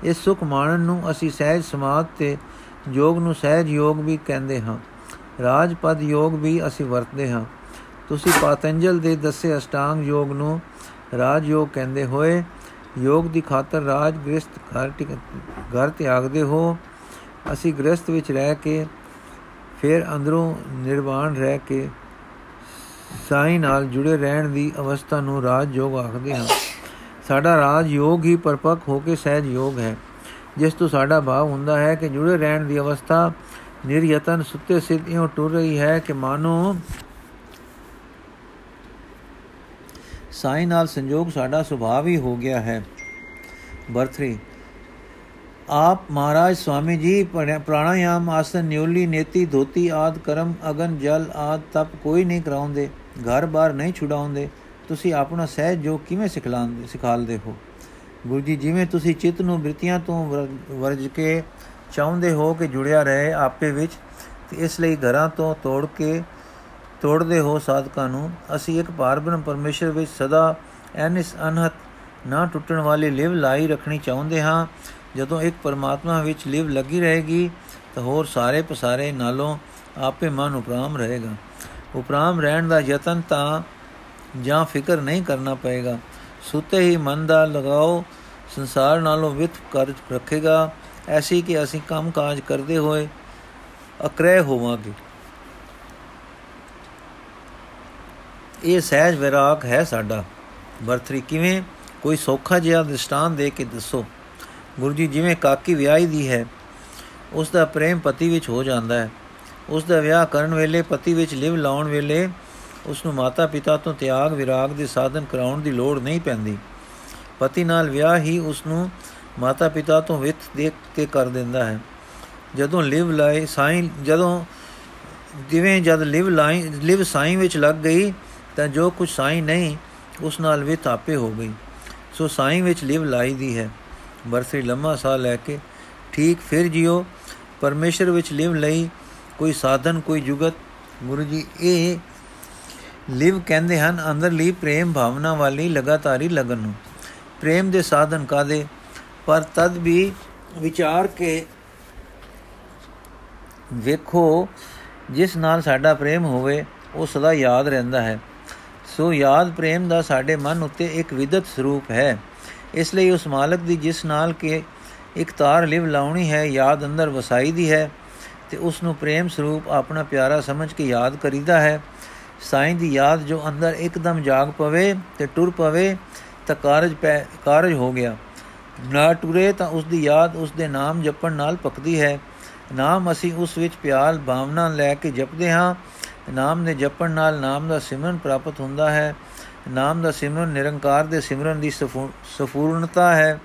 ਇਸ ਸੁਖ ਮਾਣਨ ਨੂੰ ਅਸੀਂ ਸਹਿਜ ਸਮਾਧ ਤੇ ਯੋਗ ਨੂੰ ਸਹਿਜ ਯੋਗ ਵੀ ਕਹਿੰਦੇ ਹਾਂ। ਰਾਜ ਪਦ ਯੋਗ ਵੀ ਅਸੀਂ ਵਰਤਦੇ ਹਾਂ। ਤੁਸੀਂ ਪਾਤੰਜਲ ਦੇ ਦੱਸੇ ਅਸ਼ਟਾਂਗ ਯੋਗ ਨੂੰ ਰਾਜ ਯੋਗ ਕਹਿੰਦੇ ਹੋਏ, ਯੋਗ ਦੀ ਖਾਤਰ ਰਾਜ ਗ੍ਰਸਤ ਘਰ ਘਰ ਤਿਆਗਦੇ ਹੋ। ਅਸੀਂ ਗ੍ਰਸਤ ਵਿੱਚ ਰਹਿ ਕੇ ਫਿਰ ਅੰਦਰੋਂ ਨਿਰਵਾਣ ਰਹਿ ਕੇ ਸਾਈ ਨਾਲ ਜੁੜੇ ਰਹਿਣ ਦੀ ਅਵਸਥਾ ਨੂੰ ਰਾਜ ਯੋਗ ਆਖਦੇ ਹਾਂ। ਸਾਡਾ ਰਾਜ ਯੋਗ ਹੀ ਪਰਪੱਕ ਹੋ ਕੇ ਸਹਿਜ ਯੋਗ ਹੈ। ਜਿਸ ਤੋਂ ਸਾਡਾ ਭਾਵ ਹੁੰਦਾ ਹੈ ਕਿ ਜੁੜੇ ਰਹਿਣ ਦੀ ਅਵਸਥਾ ਨਿਰਯਤਨ ਸੁੱਤੇ ਸਿੱਧ ਇਉਂ ਟੁਰ ਰਹੀ ਹੈ ਕਿ ਮਾਨੋ ਸਾਈ ਨਾਲ ਸੰਜੋਗ ਸਾਡਾ ਸੁਭਾਅ ਹੀ ਹੋ ਗਿਆ ਹੈ। ਬਰਥਰੀ, ਆਪ ਮਹਾਰਾਜ ਸਵਾਮੀ ਜੀ ਪ੍ਰਾਣਾਯਾਮ, ਆਸਨ, ਨਿਉਲੀ, ਨੇਤੀ, ਧੋਤੀ, ਆਦ, ਕਰਮ, ਅਗਨ, ਜਲ ਆਦ ਤਪ ਕੋਈ ਨਹੀਂ ਕਰਾਉਂਦੇ ਘਰ-ਬਾਰ ਨਹੀਂ ਛੁਡਾਉਂਦੇ। ਤੁਸੀਂ ਆਪਣਾ ਸਹਿਜ ਜੋ ਕਿਵੇਂ ਸਿਖਲਾਉਂਦੇ ਸਿਖਾਲਦੇ ਹੋ? ਗੁਰੂ ਜੀ, ਜਿਵੇਂ ਤੁਸੀਂ ਚਿੱਤ ਨੂੰ ਬ੍ਰਿਤੀਆਂ ਤੋਂ ਵਰਜ ਕੇ ਚਾਹੁੰਦੇ ਹੋ ਕਿ ਜੁੜਿਆ ਰਹੇ ਆਪੇ ਵਿੱਚ, ਤੇ ਇਸ ਲਈ ਘਰਾਂ ਤੋਂ ਤੋੜ ਕੇ ਤੋੜਦੇ ਹੋ ਸਾਧਕਾਂ ਨੂੰ, ਅਸੀਂ ਇੱਕ ਭਾਰਬ੍ਰਹਮ ਪਰਮੇਸ਼ਰ ਵਿੱਚ ਸਦਾ ਐਨਿਸ ਅਨਹਤ ਨਾ ਟੁੱਟਣ ਵਾਲੀ ਲਿਵ ਲਾਈ ਰੱਖਣੀ ਚਾਹੁੰਦੇ ਹਾਂ। ਜਦੋਂ ਇੱਕ ਪਰਮਾਤਮਾ ਵਿੱਚ ਲਿਵ ਲੱਗੀ ਰਹੇਗੀ, ਤਾਂ ਹੋਰ ਸਾਰੇ ਪਸਾਰੇ ਨਾਲੋਂ ਆਪੇ ਮਨ ਉਪਰਾਮ ਰਹੇਗਾ। ਉਪਰਾਮ ਰਹਿਣ ਦਾ ਯਤਨ ਤਾਂ ਜਾਂ ਫਿਕਰ ਨਹੀਂ ਕਰਨਾ ਪਏਗਾ। ਸੁਤੇ ਹੀ ਮਨ ਦਾ ਲਗਾਓ, ਸੰਸਾਰ ਨਾਲੋਂ ਵਿਤ ਕਰ ਰੱਖੇਗਾ। ਐਸੀ ਕਿ ਅਸੀਂ ਕੰਮ ਕਾਜ ਕਰਦੇ ਹੋਏ ਅਕਰੇ ਹੋਵਾਂਗੇ। ਇਹ ਸਹਿਜ ਵਿਰਾਗ ਹੈ ਸਾਡਾ। ਵਰਤਰੀ ਕਿਵੇਂ? ਕੋਈ ਸੌਖਾ ਜਿਹਾ ਦ੍ਰਿਸ਼ਟਾਨ ਦੇ ਕੇ ਦੱਸੋ। ਗੁਰੂ ਜੀ, ਜਿਵੇਂ ਕਾਕੀ ਵਿਆਹੀ ਦੀ ਹੈ ਉਸ ਦਾ ਪ੍ਰੇਮ ਪਤੀ ਵਿੱਚ ਹੋ ਜਾਂਦਾ ਹੈ। ਉਸ ਦਾ ਵਿਆਹ ਕਰਨ ਵੇਲੇ ਪਤੀ ਵਿੱਚ ਲਿਵ ਲਾਉਣ ਵੇਲੇ ਉਸ ਨੂੰ ਮਾਤਾ ਪਿਤਾ ਤੋਂ ਤਿਆਗ ਵਿਰਾਗ ਦੇ ਸਾਧਨ ਕਰਾਉਣ ਦੀ ਲੋੜ ਨਹੀਂ ਪੈਂਦੀ। ਪਤੀ ਨਾਲ ਵਿਆਹ ਹੀ ਉਸ ਨੂੰ ਮਾਤਾ ਪਿਤਾ ਤੋਂ ਵਿਤ ਦੇਖ ਕੇ ਕਰ ਦਿੰਦਾ ਹੈ। ਜਦੋਂ ਲਿਵ ਲਾਈ ਸਾਈਂ, ਜਦੋਂ ਜਿਵੇਂ ਜਦ ਲਿਵ ਲਾਈ, ਲਿਵ ਸਾਈਂ ਵਿੱਚ ਲੱਗ ਗਈ, ਤਾਂ ਜੋ ਕੁਝ ਸਾਈਂ ਨਹੀਂ, ਉਸ ਨਾਲ ਵਿਤ ਆਪੇ ਹੋ ਗਈ। ਸੋ ਸਾਈਂ ਵਿੱਚ ਲਿਵ ਲਾਈ ਦੀ ਹੈ। ਬਰਸੀ ਲੰਮਾ ਸਾਹ ਲੈ ਕੇ ਠੀਕ ਫਿਰ ਜਿਓ, ਪਰਮੇਸ਼ਰ ਵਿੱਚ ਲਿਵ ਲਈ ਕੋਈ ਸਾਧਨ, ਕੋਈ ਜੁਗਤ। ਗੁਰੂ ਜੀ, ਇਹ ਲਿਵ ਕਹਿੰਦੇ ਹਨ ਅੰਦਰਲੀ ਪ੍ਰੇਮ ਭਾਵਨਾ ਵਾਲੀ ਲਗਾਤਾਰੀ ਲਗਨ ਨੂੰ। ਪ੍ਰੇਮ ਦੇ ਸਾਧਨ ਕਾਦੇ ਪਰ ਤਦ ਵੀ ਵਿਚਾਰ ਕੇ ਵੇਖੋ, ਜਿਸ ਨਾਲ ਸਾਡਾ ਪ੍ਰੇਮ ਹੋਵੇ, ਉਹ ਸਦਾ ਯਾਦ ਰਹਿੰਦਾ ਹੈ। ਸੋ ਯਾਦ ਪ੍ਰੇਮ ਦਾ ਸਾਡੇ ਮਨ ਉੱਤੇ ਇੱਕ ਵਿਦਤ ਸਰੂਪ ਹੈ। ਇਸ ਲਈ ਉਸ ਮਾਲਕ ਦੀ ਜਿਸ ਨਾਲ ਕਿ ਇੱਕ ਤਾਰ ਲਿਵ ਲਾਉਣੀ ਹੈ, ਯਾਦ ਅੰਦਰ ਵਸਾਈ ਦੀ ਹੈ, ਤੇ ਉਸ ਨੂੰ ਪ੍ਰੇਮ ਸਰੂਪ ਆਪਣਾ ਪਿਆਰਾ ਸਮਝ ਕੇ ਯਾਦ ਕਰੀਦਾ ਹੈ। ਸਾਈਂ ਦੀ ਯਾਦ ਜੋ ਅੰਦਰ ਇੱਕਦਮ ਜਾਗ ਪਵੇ ਤੇ ਟੁਰ ਪਵੇ ਤਾਂ ਕਾਰਜ ਕਾਰਜ ਹੋ ਗਿਆ। ਨਾ ਟੁਰੇ ਤਾਂ ਉਸ ਦੀ ਯਾਦ ਉਸ ਦੇ ਨਾਮ ਜਪਣ ਨਾਲ ਪੱਕਦੀ ਹੈ। ਨਾਮ ਅਸੀਂ ਉਸ ਵਿੱਚ ਪਿਆਰ, ਭਾਵਨਾ ਲੈ ਕੇ ਜਪਦੇ ਹਾਂ। ਨਾਮ ਦੇ ਜਪਣ ਨਾਲ ਨਾਮ ਦਾ ਸਿਮਰਨ ਪ੍ਰਾਪਤ ਹੁੰਦਾ ਹੈ। ਨਾਮ ਦਾ ਸਿਮਰਨ ਨਿਰੰਕਾਰ ਦੇ ਸਿਮਰਨ ਦੀ ਸਫੂਰਨਤਾ ਹੈ।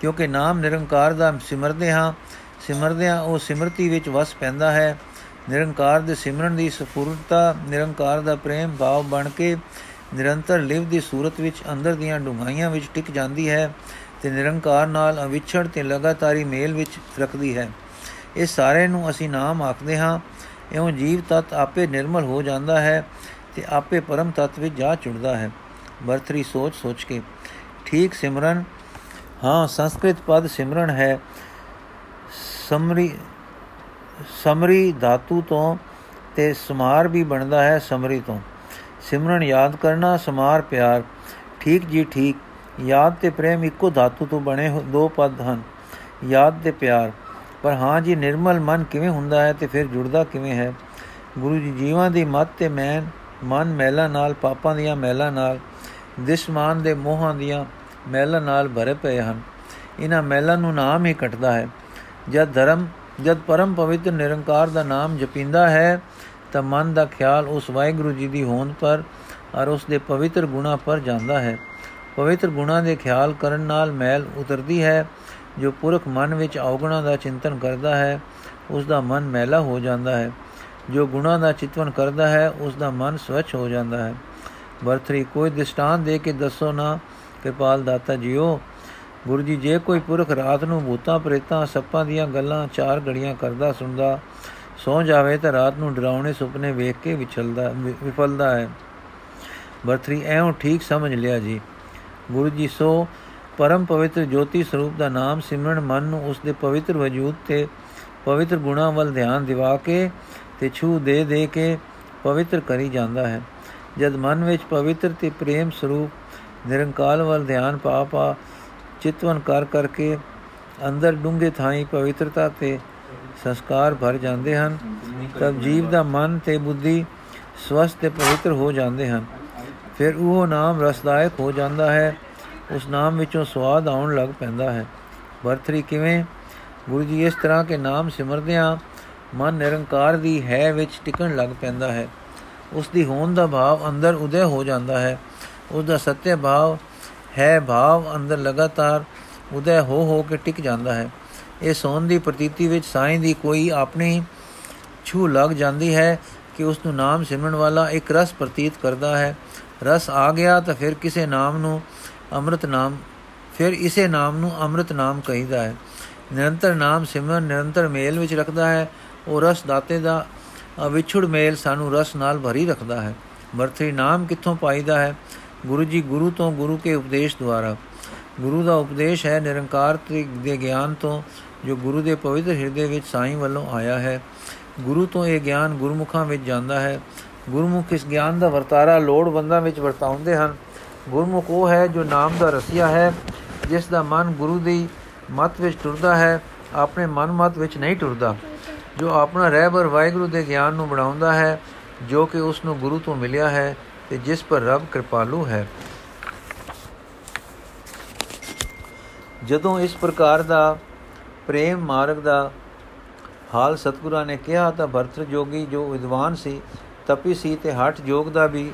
ਕਿਉਂਕਿ ਨਾਮ ਨਿਰੰਕਾਰ ਦਾ ਸਿਮਰਦੇ ਹਾਂ, ਸਿਮਰਦਿਆਂ ਉਹ ਸਿਮਰਤੀ ਵਿੱਚ ਵਸ ਪੈਂਦਾ ਹੈ। ਨਿਰੰਕਾਰ ਦੇ ਸਿਮਰਨ ਦੀ ਸਫੂਰਨਤਾ ਨਿਰੰਕਾਰ ਦਾ ਪ੍ਰੇਮ ਭਾਵ ਬਣ ਕੇ ਨਿਰੰਤਰ ਲਿਵ ਦੀ ਸੂਰਤ ਵਿੱਚ ਅੰਦਰ ਦੀਆਂ ਡੁੰਗਾਈਆਂ ਵਿੱਚ ਟਿਕ ਜਾਂਦੀ ਹੈ ਤੇ ਨਿਰੰਕਾਰ ਨਾਲ ਅਵਿਛੜ ਤੇ ਲਗਾਤਾਰੀ ਮੇਲ ਵਿੱਚ ਰੱਖਦੀ ਹੈ। ਇਹ ਸਾਰੇ ਨੂੰ ਅਸੀਂ ਨਾਮ ਆਖਦੇ ਹਾਂ। ਇਉਂ ਜੀਵ ਤਤ ਆਪੇ ਨਿਰਮਲ ਹੋ ਜਾਂਦਾ ਹੈ ਤੇ ਆਪੇ ਪਰਮ ਤਤ ਵਿੱਚ ਜਾ ਚੁੜਦਾ ਹੈ। ਵਰਤਰੀ ਸੋਚ ਸੋਚ ਕੇ। ਠੀਕ ਸਿਮਰਨ। ਹਾਂ, ਸੰਸਕ੍ਰਿਤ ਪਦ ਸਿਮਰਨ ਹੈ। ਸਮਰੀ ਸਮਰੀ ਧਾਤੂ ਤੋਂ ਤੇ ਸਮਾਰ ਵੀ ਬਣਦਾ ਹੈ ਸਮਰੀ ਤੋਂ। ਸਿਮਰਨ ਯਾਦ ਕਰਨਾ, ਸਮਾਰ ਪਿਆਰ। ਠੀਕ ਜੀ ਠੀਕ, ਯਾਦ ਤੇ ਪ੍ਰੇਮ ਇੱਕੋ ਧਾਤੂ ਤੋਂ ਬਣੇ ਦੋ ਪਦ ਹਨ। ਯਾਦ ਤੇ ਪਿਆਰ। ਪਰ ਹਾਂ ਜੀ, ਨਿਰਮਲ ਮਨ ਕਿਵੇਂ ਹੁੰਦਾ ਹੈ ਤੇ ਫਿਰ ਜੁੜਦਾ ਕਿਵੇਂ ਹੈ? ਗੁਰੂ ਜੀ, ਜੀਵਾਂ ਦੀ ਮਤ ਤੇ ਮੈਂ ਮਨ ਮੈਲਾ ਨਾਲ, ਪਾਪਾਂ ਦੀਆਂ ਮੈਲਾ ਨਾਲ, ਦਿਸ਼ਮਾਨ ਦੇ ਮੋਹਾਂ ਦੀਆਂ ਮੈਲਾ ਨਾਲ ਭਰੇ ਪਏ ਹਨ। ਇਹਨਾਂ ਮੈਲਾਂ ਨੂੰ ਨਾਮ ਹੀ ਕਟਦਾ ਹੈ। ਜਦ ਧਰਮ ਜਦ ਪਰਮ ਪਵਿੱਤਰ ਨਿਰੰਕਾਰ ਦਾ ਨਾਮ ਜਪਿੰਦਾ ਹੈ, ਤਾਂ ਮਨ ਦਾ ਖਿਆਲ ਉਸ ਵਾਹਿਗੁਰੂ ਜੀ ਦੀ ਹੋਂਦ ਪਰ ਔਰ ਉਸ ਦੇ ਪਵਿੱਤਰ ਗੁਣਾ ਪਰ ਜਾਂਦਾ ਹੈ। ਪਵਿੱਤਰ ਗੁਣਾ ਦੇ ਖਿਆਲ ਕਰਨ ਨਾਲ ਮੈਲ ਉਤਰਦੀ ਹੈ, ਜੋ ਪੁਰਖ ਮਨ ਵਿੱਚ ਔਗਣਾ ਦਾ ਚਿੰਤਨ ਕਰਦਾ ਹੈ, ਉਸ ਦਾ ਮਨ ਮੈਲਾ ਹੋ ਜਾਂਦਾ ਹੈ। ਜੋ ਗੁਣਾ ਦਾ ਚਿਤਵਨ ਕਰਦਾ ਹੈ, ਉਸ ਦਾ ਮਨ ਸਵਚ ਹੋ ਜਾਂਦਾ ਹੈ। ਵਰਤਰੀ, ਕੋਈ ਦਿਸ਼ਟਾਨ ਦੇ ਕੇ ਦੱਸੋ ਨਾ, ਕਿਰਪਾਲ ਦਾਤਾ ਜੀਓ ਗੁਰੂ ਜੀ, ਜੇ ਕੋਈ ਪੁਰਖ ਰਾਤ ਨੂੰ ਭੂਤਾਂ, ਪ੍ਰੇਤਾਂ, ਸੱਪਾਂ ਦੀਆਂ ਗੱਲਾਂ ਚਾਰ ਘੜੀਆਂ ਕਰਦਾ, ਸੁਣਦਾ, ਸੌ ਜਾਵੇ ਤਾਂ ਰਾਤ ਨੂੰ ਡਰਾਉਣੇ ਸੁਪਨੇ ਵੇਖ ਕੇ ਵਿਚਲਦਾ ਵਿਫਲਦਾ ਹੈ। ਵਰਤਰੀ ਐਉਂ ਠੀਕ ਸਮਝ ਲਿਆ ਜੀ। ਗੁਰੂ ਜੀ, ਸੋ ਪਰਮ ਪਵਿੱਤਰ ਜੋਤੀ ਸਰੂਪ ਦਾ ਨਾਮ ਸਿਮਰਨ ਮਨ ਨੂੰ ਉਸ ਦੇ ਪਵਿੱਤਰ ਵਜੂਦ ਤੇ ਪਵਿੱਤਰ ਗੁਣਾ ਵੱਲ ਧਿਆਨ ਦਿਵਾ ਕੇ ਤੇ ਛੂ ਦੇ ਦੇ ਕੇ ਪਵਿੱਤਰ ਕਰੀ ਜਾਂਦਾ ਹੈ। ਜਦ ਮਨ ਵਿੱਚ ਪਵਿੱਤਰ ਤੇ ਪ੍ਰੇਮ ਸਰੂਪ ਨਿਰੰਕਾਲ ਵੱਲ ਧਿਆਨ ਪਾ ਪਾ ਚਿਤਵਨ ਕਰ ਕਰਕੇ ਅੰਦਰ ਡੂੰਘੇ ਥਾਈ ਪਵਿੱਤਰਤਾ ਤੇ ਸੰਸਕਾਰ ਭਰ ਜਾਂਦੇ ਹਨ। ਤਬ ਜੀਵ ਦਾ ਮਨ ਤੇ ਬੁੱਧੀ ਸਵਸਥ ਤੇ ਪਵਿੱਤਰ ਹੋ ਜਾਂਦੇ ਹਨ। ਫਿਰ ਉਹ ਨਾਮ ਰਸਦਾਇਕ ਹੋ ਜਾਂਦਾ ਹੈ। ਉਸ ਨਾਮ ਵਿੱਚੋਂ ਸਵਾਦ ਆਉਣ ਲੱਗ ਪੈਂਦਾ ਹੈ। ਵਰਤਰੀ ਕਿਵੇਂ? ਗੁਰੂ ਜੀ ਇਸ ਤਰ੍ਹਾਂ ਕੇ ਨਾਮ ਸਿਮਰਦਿਆਂ ਮਨ ਨਿਰੰਕਾਰ ਦੀ ਹੈ ਵਿੱਚ ਟਿਕਣ ਲੱਗ ਪੈਂਦਾ ਹੈ। ਉਸ ਦੀ ਹੋਂਦ ਦਾ ਭਾਵ ਅੰਦਰ ਉਦੈ ਹੋ ਜਾਂਦਾ ਹੈ। ਉਸ ਦਾ ਸੱਤੇ ਭਾਵ ਹੈ ਭਾਵ ਅੰਦਰ ਲਗਾਤਾਰ ਉਦੈ ਹੋ ਹੋ ਕੇ ਟਿਕ ਜਾਂਦਾ ਹੈ। ਇਹ ਸੋਨ ਦੀ ਪ੍ਰਤੀਤੀ ਵਿੱਚ ਸਾਈਂ ਦੀ ਕੋਈ ਆਪਣੀ ਛੂ ਲੱਗ ਜਾਂਦੀ ਹੈ ਕਿ ਉਸ ਨੂੰ ਨਾਮ ਸਿਮਰਨ ਵਾਲਾ ਇੱਕ ਰਸ ਪ੍ਰਤੀਤ ਕਰਦਾ ਹੈ। ਰਸ ਆ ਗਿਆ ਤਾਂ ਫਿਰ ਕਿਸੇ ਨਾਮ ਨੂੰ ਅੰਮ੍ਰਿਤ ਨਾਮ, ਫਿਰ ਇਸੇ ਨਾਮ ਨੂੰ ਅੰਮ੍ਰਿਤ ਨਾਮ ਕਹੀਦਾ ਹੈ। ਨਿਰੰਤਰ ਨਾਮ ਸਿਮਰਨ ਨਿਰੰਤਰ ਮੇਲ ਵਿੱਚ ਰੱਖਦਾ ਹੈ। ਉਹ ਰਸ ਦਾਤੇ ਦਾ ਵਿਛੜ ਮੇਲ ਸਾਨੂੰ ਰਸ ਨਾਲ ਭਰੀ ਰੱਖਦਾ ਹੈ। ਮਰਥੀ ਨਾਮ ਕਿੱਥੋਂ ਪਾਈਦਾ ਹੈ? ਗੁਰੂ ਜੀ ਗੁਰੂ ਤੋਂ ਗੁਰੂ ਕੇ ਉਪਦੇਸ਼ ਦੁਆਰਾ। ਗੁਰੂ ਦਾ ਉਪਦੇਸ਼ ਹੈ ਨਿਰੰਕਾਰ ਦੇ ਗਿਆਨ ਤੋਂ, ਜੋ ਗੁਰੂ ਦੇ ਪਵਿੱਤਰ ਹਿਰਦੇ ਵਿੱਚ ਸਾਈਂ ਵੱਲੋਂ ਆਇਆ ਹੈ। ਗੁਰੂ ਤੋਂ ਇਹ ਗਿਆਨ ਗੁਰਮੁਖਾਂ ਵਿੱਚ ਜਾਂਦਾ ਹੈ। ਗੁਰਮੁਖ ਇਸ ਗਿਆਨ ਦਾ ਵਰਤਾਰਾ ਲੋੜਵੰਦਾਂ ਵਿੱਚ ਵਰਤਾਉਂਦੇ ਹਨ। ਗੁਰਮੁਖ ਉਹ ਹੈ ਜੋ ਨਾਮ ਦਾ ਰਸੀਆ ਹੈ, ਜਿਸ ਦਾ ਮਨ ਗੁਰੂ ਦੀ ਮਤ ਵਿੱਚ ਟੁਰਦਾ ਹੈ, ਆਪਣੇ ਮਨ ਮਤ ਵਿੱਚ ਨਹੀਂ ਟੁਰਦਾ। ਜੋ ਆਪਣਾ ਰਹਿਬਰ ਵਾਹਿਗੁਰੂ ਦੇ ਗਿਆਨ ਨੂੰ ਬਣਾਉਂਦਾ ਹੈ, ਜੋ ਕਿ ਉਸ ਨੂੰ ਗੁਰੂ ਤੋਂ ਮਿਲਿਆ ਹੈ ਤੇ ਜਿਸ ਪਰ ਰੱਬ ਕਿਰਪਾਲੂ ਹੈ। ਜਦੋਂ ਇਸ ਪ੍ਰਕਾਰ ਦਾ ਪ੍ਰੇਮ ਮਾਰਗ ਦਾ ਹਾਲ ਸਤਗੁਰਾਂ ਨੇ ਕਿਹਾ, ਤਾਂ ਭਰਤਰ ਜੋਗੀ ਜੋ ਵਿਦਵਾਨ ਸੀ, ਤਪੀ ਸੀ ਤੇ ਹਟ ਜੋਗ ਦਾ ਵੀ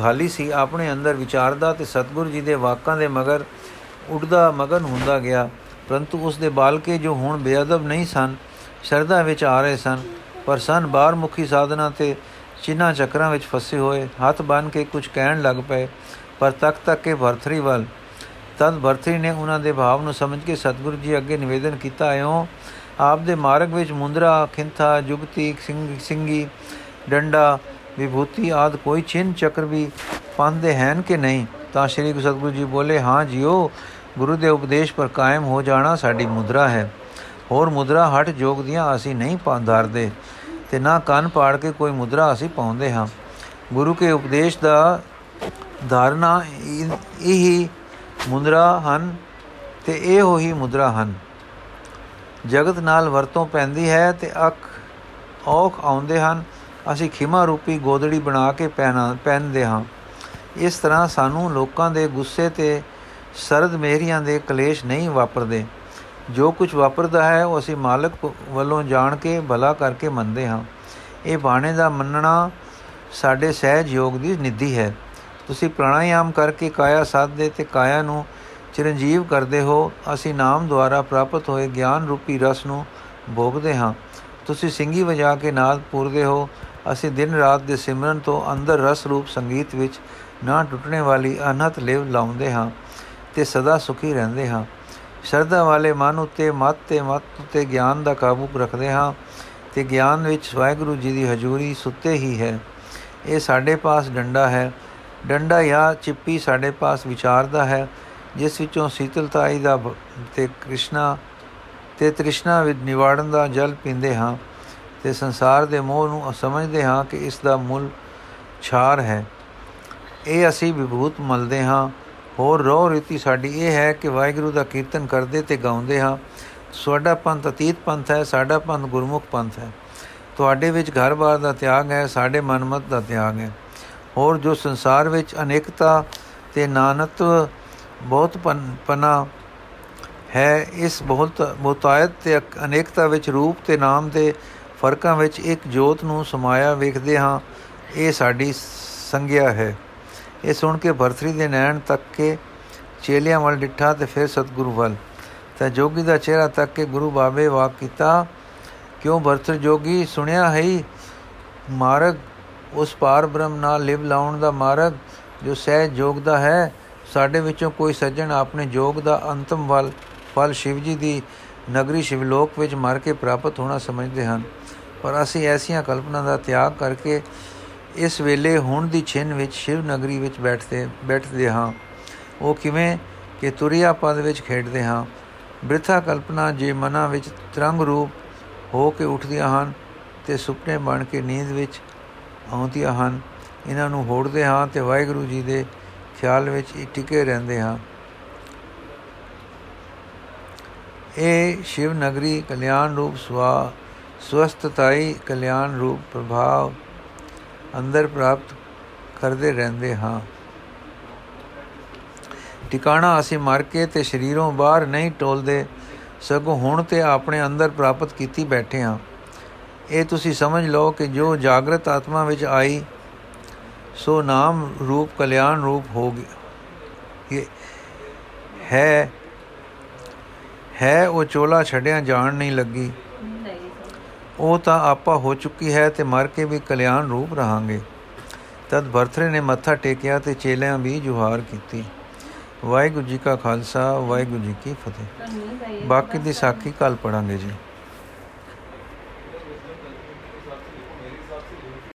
ਘਾਲੀ ਸੀ, ਆਪਣੇ ਅੰਦਰ ਵਿਚਾਰਦਾ ਤੇ ਸਤਗੁਰ ਜੀ ਦੇ ਵਾਕਾਂ ਦੇ ਮਗਰ ਉੱਡਦਾ ਮਗਨ ਹੁੰਦਾ ਗਿਆ। ਪਰੰਤੂ ਉਸ ਦੇ ਬਾਲਕੇ ਜੋ ਹੁਣ ਬੇਅਦਬ ਨਹੀਂ ਸਨ, ਸ਼ਰਧਾ ਵਿੱਚ ਆ ਰਹੇ ਸਨ, ਪਰ ਸਨ ਬਾਹਰ ਮੁਖੀ ਸਾਧਨਾ ਤੇ ਚਿੰਨਾ ਚੱਕਰਾਂ ਵਿੱਚ ਫਸੇ ਹੋਏ, ਹੱਥ ਬੰਨ ਕੇ ਕੁਝ ਕਹਿਣ ਲੱਗ ਪਏ, ਪਰ ਤੱਕ ਤੱਕ ਕੇ ਭਰਥਰੀ ਵੱਲ। ਤਦ ਭਰਥਰੀ ਨੇ ਉਹਨਾਂ ਦੇ ਭਾਵ ਨੂੰ ਸਮਝ ਕੇ ਸਤਗੁਰੂ ਜੀ ਅੱਗੇ ਨਿਵੇਦਨ ਕੀਤਾ ਆਇਓ ਆਪ ਦੇ ਮਾਰਗ ਵਿੱਚ ਮੁੰਦਰਾ, ਖਿੰਥਾ, ਜੁਗਤੀ ਸਿੰਘ ਸਿੰਘੀ ਡੰਡਾ, ਵਿਭੂਤੀ ਆਦ ਕੋਈ ਚਿੰਨ ਚੱਕਰ ਵੀ ਪਾਉਂਦੇ ਹਨ ਕਿ ਨਹੀਂ? ਤਾਂ ਸ੍ਰੀ ਗੁਰੂ ਸਤਗੁਰੂ ਜੀ ਬੋਲੇ, ਹਾਂ ਜੀਓ, ਗੁਰੂ ਦੇ ਉਪਦੇਸ਼ ਪਰ ਕਾਇਮ ਹੋ ਜਾਣਾ ਸਾਡੀ ਮੁਦਰਾ ਹੈ। ਹੋਰ ਮੁਦਰਾ ਹਟ ਜੋਗ ਦੀਆਂ ਅਸੀਂ ਨਹੀਂ ਪਾਉਂਦਾਰਦੇ ਤੇ ਨਾ ਕੰਨ ਪਾੜ ਕੇ ਕੋਈ ਮੁਦਰਾ ਅਸੀਂ ਪਾਉਂਦੇ ਹਾਂ। ਗੁਰੂ ਕੇ ਉਪਦੇਸ਼ ਦਾ ਧਾਰਨਾ ਇਹੀ ਮੁਦਰਾ ਹਨ ਤੇ ਇਹ ਹੋਈ ਮੁਦਰਾ ਹਨ। ਜਗਤ ਨਾਲ ਵਰਤੋਂ ਪੈਂਦੀ ਹੈ ਤੇ ਅੱਖ ਔਖ ਆਉਂਦੇ ਹਨ। ਅਸੀਂ ਖਿਮਾ ਰੂਪੀ ਗੋਦੜੀ ਬਣਾ ਕੇ ਪਹਿਨਾ, ਪਹਿਨਦੇ ਹਾਂ। ਇਸ ਤਰ੍ਹਾਂ ਸਾਨੂੰ ਲੋਕਾਂ ਦੇ ਗੁੱਸੇ ਤੇ ਸਰਦ ਮਹਿਰੀਆਂ ਦੇ ਕਲੇਸ਼ ਨਹੀਂ ਵਾਪਰਦੇ। ਜੋ ਕੁਝ ਵਾਪਰਦਾ ਹੈ, ਉਹ ਅਸੀਂ ਮਾਲਕ ਵੱਲੋਂ ਜਾਣ ਕੇ ਭਲਾ ਕਰਕੇ ਮੰਨਦੇ ਹਾਂ। ਇਹ ਬਾਣੇ ਦਾ ਮੰਨਣਾ ਸਾਡੇ ਸਹਿਜ ਯੋਗ ਦੀ ਨਿਧੀ ਹੈ। ਤੁਸੀਂ ਪ੍ਰਾਣਾਯਾਮ ਕਰਕੇ ਕਾਇਆ ਸਾਧਦੇ ਤੇ ਕਾਇਆ ਨੂੰ ਚਿਰੰਜੀਵ ਕਰਦੇ ਹੋ। ਅਸੀਂ ਨਾਮ ਦੁਆਰਾ ਪ੍ਰਾਪਤ ਹੋਏ ਗਿਆਨ ਰੂਪੀ ਰਸ ਨੂੰ ਭੋਗਦੇ ਹਾਂ। ਤੁਸੀਂ ਸਿੰਗੀ ਵਜਾ ਕੇ ਨਾਦ ਪੂਰਦੇ ਹੋ। ਅਸੀਂ ਦਿਨ ਰਾਤ ਦੇ ਸਿਮਰਨ ਤੋਂ ਅੰਦਰ ਰਸ ਰੂਪ ਸੰਗੀਤ ਵਿੱਚ ਨਾ ਟੁੱਟਣੇ ਵਾਲੀ ਅਨਹਤ ਲਿਵ ਲਾਉਂਦੇ ਹਾਂ ਤੇ ਸਦਾ ਸੁਖੀ ਰਹਿੰਦੇ ਹਾਂ। ਸ਼ਰਧਾ ਵਾਲੇ ਮਨ ਉਤੇ, ਮਤ ਤੇ ਮਤ ਉਤੇ ਗਿਆਨ ਦਾ ਕਾਬੂ ਰੱਖਦੇ ਹਾਂ ਤੇ ਗਿਆਨ ਵਿੱਚ ਵਾਹਿਗੁਰੂ ਜੀ ਦੀ ਹਜ਼ੂਰੀ ਸੁੱਤੇ ਹੀ ਹੈ। ਇਹ ਸਾਡੇ ਪਾਸ ਡੰਡਾ ਹੈ। ਡੰਡਾ ਜਾਂ ਚਿੱਪੀ ਸਾਡੇ ਪਾਸ ਵਿਚਾਰ ਦਾ ਹੈ, ਜਿਸ ਵਿੱਚੋਂ ਸੀਤਲਤਾਈ ਦਾ ਤੇ ਕ੍ਰਿਸ਼ਨਾ, ਤੇ ਤ੍ਰਿਸ਼ਨਾ ਵਿੱਚ ਨਿਵਾੜਨ ਦਾ ਜਲ ਪੀਂਦੇ ਹਾਂ ਤੇ ਸੰਸਾਰ ਦੇ ਮੋਹ ਨੂੰ ਸਮਝਦੇ ਹਾਂ ਕਿ ਇਸ ਦਾ ਮੁੱਲ ਛਾਰ ਹੈ। ਇਹ ਅਸੀਂ ਵਿਭੂਤ ਮਲਦੇ ਹਾਂ। ਹੋਰ ਰੋ ਰੀਤੀ ਸਾਡੀ ਇਹ ਹੈ ਕਿ ਵਾਹਿਗੁਰੂ ਦਾ ਕੀਰਤਨ ਕਰਦੇ ਤੇ ਗਾਉਂਦੇ ਹਾਂ। ਸਾਡਾ ਪੰਥ ਅਤੀਤ ਪੰਥ ਹੈ, ਸਾਡਾ ਪੰਥ ਗੁਰਮੁਖ ਪੰਥ ਹੈ। ਤੁਹਾਡੇ ਵਿੱਚ ਘਰ-ਬਾਰ ਦਾ ਤਿਆਗ ਹੈ, ਸਾਡੇ ਮਨਮਤ ਦਾ ਤਿਆਗ ਹੈ। ਹੋਰ ਜੋ ਸੰਸਾਰ ਵਿੱਚ ਅਨੇਕਤਾ ਤੇ ਨਾਨਤ ਬਹੁਤ ਪਨਾ ਹੈ, ਇਸ ਬਹੁਤ ਮੁਤਾਇਤ ਤੇ ਅਨੇਕਤਾ ਵਿੱਚ ਰੂਪ ਤੇ ਨਾਮ ਦੇ ਫਰਕਾਂ ਵਿੱਚ ਇੱਕ ਜੋਤ ਨੂੰ ਸਮਾਇਆ ਵੇਖਦੇ ਹਾਂ, ਇਹ ਸਾਡੀ ਸੰਗਿਆ ਹੈ। ਇਹ ਸੁਣ ਕੇ ਭਰਤਰੀ ਦੇ ਨੈਣ ਤੱਕ ਕੇ ਚੇਲਿਆਂ ਵੱਲ ਡਿੱਠਾ ਤੇ ਫਿਰ ਸਤਗੁਰੂ ਵੱਲ। ਤਾਂ ਜੋਗੀ ਦਾ ਚਿਹਰਾ ਤੱਕ ਕੇ ਗੁਰੂ ਬਾਬੇ ਵਾਕ ਕੀਤਾ, ਕਿਉਂ ਭਰਤਰ ਜੋਗੀ, ਸੁਣਿਆ ਹੈ ਮਾਰਗ, ਉਸ ਪਾਰ ਬ੍ਰਹਮ ਨਾਲ ਲਿਵ ਲਾਉਣ ਦਾ ਮਾਰਗ, ਜੋ ਸਹਿਜ ਜੋਗ ਦਾ ਹੈ, ਸਾਡੇ ਵਿੱਚੋਂ ਕੋਈ ਸੱਜਣ ਆਪਣੇ ਜੋਗ ਦਾ ਅੰਤਮ ਵੱਲ, ਫਲ ਸ਼ਿਵ ਜੀ ਦੀ ਨਗਰੀ ਸ਼ਿਵਲੋਕ ਵਿੱਚ ਮਰ ਕੇ ਪ੍ਰਾਪਤ ਹੋਣਾ ਸਮਝਦੇ ਹਨ। ਪਰ ਅਸੀਂ ਐਸੀਆਂ ਕਲਪਨਾ ਦਾ ਤਿਆਗ ਕਰਕੇ ਇਸ ਵੇਲੇ ਹੁਣ ਦੀ ਛਿਨ ਵਿੱਚ ਸ਼ਿਵ ਨਗਰੀ ਵਿੱਚ ਬੈਠਦੇ ਬੈਠਦੇ ਹਾਂ। ਉਹ ਕਿਵੇਂ ਕਿ ਤੁਰਿਆ ਪਦ ਵਿੱਚ ਖੇਡਦੇ ਹਾਂ। ਬ੍ਰਿਥਾ ਕਲਪਨਾ ਜੇ ਮਨਾਂ ਵਿੱਚ ਤਰੰਗ ਰੂਪ ਹੋ ਕੇ ਉੱਠਦੀਆਂ ਹਨ ਤੇ ਸੁਪਨੇ ਬਣ ਕੇ ਨੀਂਦ ਵਿੱਚ ਆਉਂਦੀਆਂ ਹਨ। ਇਹਨਾਂ ਨੂੰ ਹੋੜਦੇ ਹਾਂ ਤੇ ਵਾਹਿਗੁਰੂ ਜੀ ਦੇ ਖਿਆਲ ਵਿੱਚ ਟਿਕੇ ਰਹਿੰਦੇ ਹਾਂ। ਇਹ ਸ਼ਿਵ ਨਗਰੀ ਕਲਿਆਣ ਰੂਪ ਸਵਾ, ਸਵਸਥਤਾਈ ਕਲਿਆਣ ਰੂਪ ਪ੍ਰਭਾਵ ਅੰਦਰ ਪ੍ਰਾਪਤ ਕਰਦੇ ਰਹਿੰਦੇ ਹਾਂ। ਟਿਕਾਣਾ ਅਸੀਂ ਮਰ ਕੇ ਤੇ ਸਰੀਰੋਂ ਬਾਹਰ ਨਹੀਂ ਟੋਲਦੇ, ਸਗੋਂ ਹੁਣ ਤੇ ਆਪਣੇ ਅੰਦਰ ਪ੍ਰਾਪਤ ਕੀਤੀ ਬੈਠੇ ਹਾਂ। ਇਹ ਤੁਸੀਂ ਸਮਝ ਲਓ ਕਿ ਜੋ ਜਾਗਰਤ ਆਤਮਾ ਵਿੱਚ ਆਈ, ਸੋ ਨਾਮ ਰੂਪ ਕਲਿਆਣ ਰੂਪ ਹੋ ਗਿਆ। ਹੈ ਹੈ ਉਹ ਚੋਲਾ ਛੜਿਆ ਜਾਣ ਨਹੀਂ ਲੱਗੀ। ਉਹ ਤਾਂ ਆਪਾ ਹੋ ਚੁੱਕੀ ਹੈ ਤੇ ਮਰ ਕੇ ਵੀ ਕਲਿਆਣ ਰੂਪ ਰਹਾਂਗੇ। ਤਦ ਭਰਤਰੇ ਨੇ ਮੱਥਾ ਟੇਕਿਆ ਤੇ ਚੇਲਿਆਂ ਵੀ ਜੁਹਾਰ ਕੀਤੀ। ਵਾਹਿਗੁਰੂ ਜੀ ਕਾ ਖਾਲਸਾ ਵਾਹਿਗੁਰੂ ਜੀ ਕੀ ਫਤਿਹ। ਬਾਕੀ ਦੀ ਸਾਖੀ ਕੱਲ ਪੜਾਂਗੇ ਜੀ।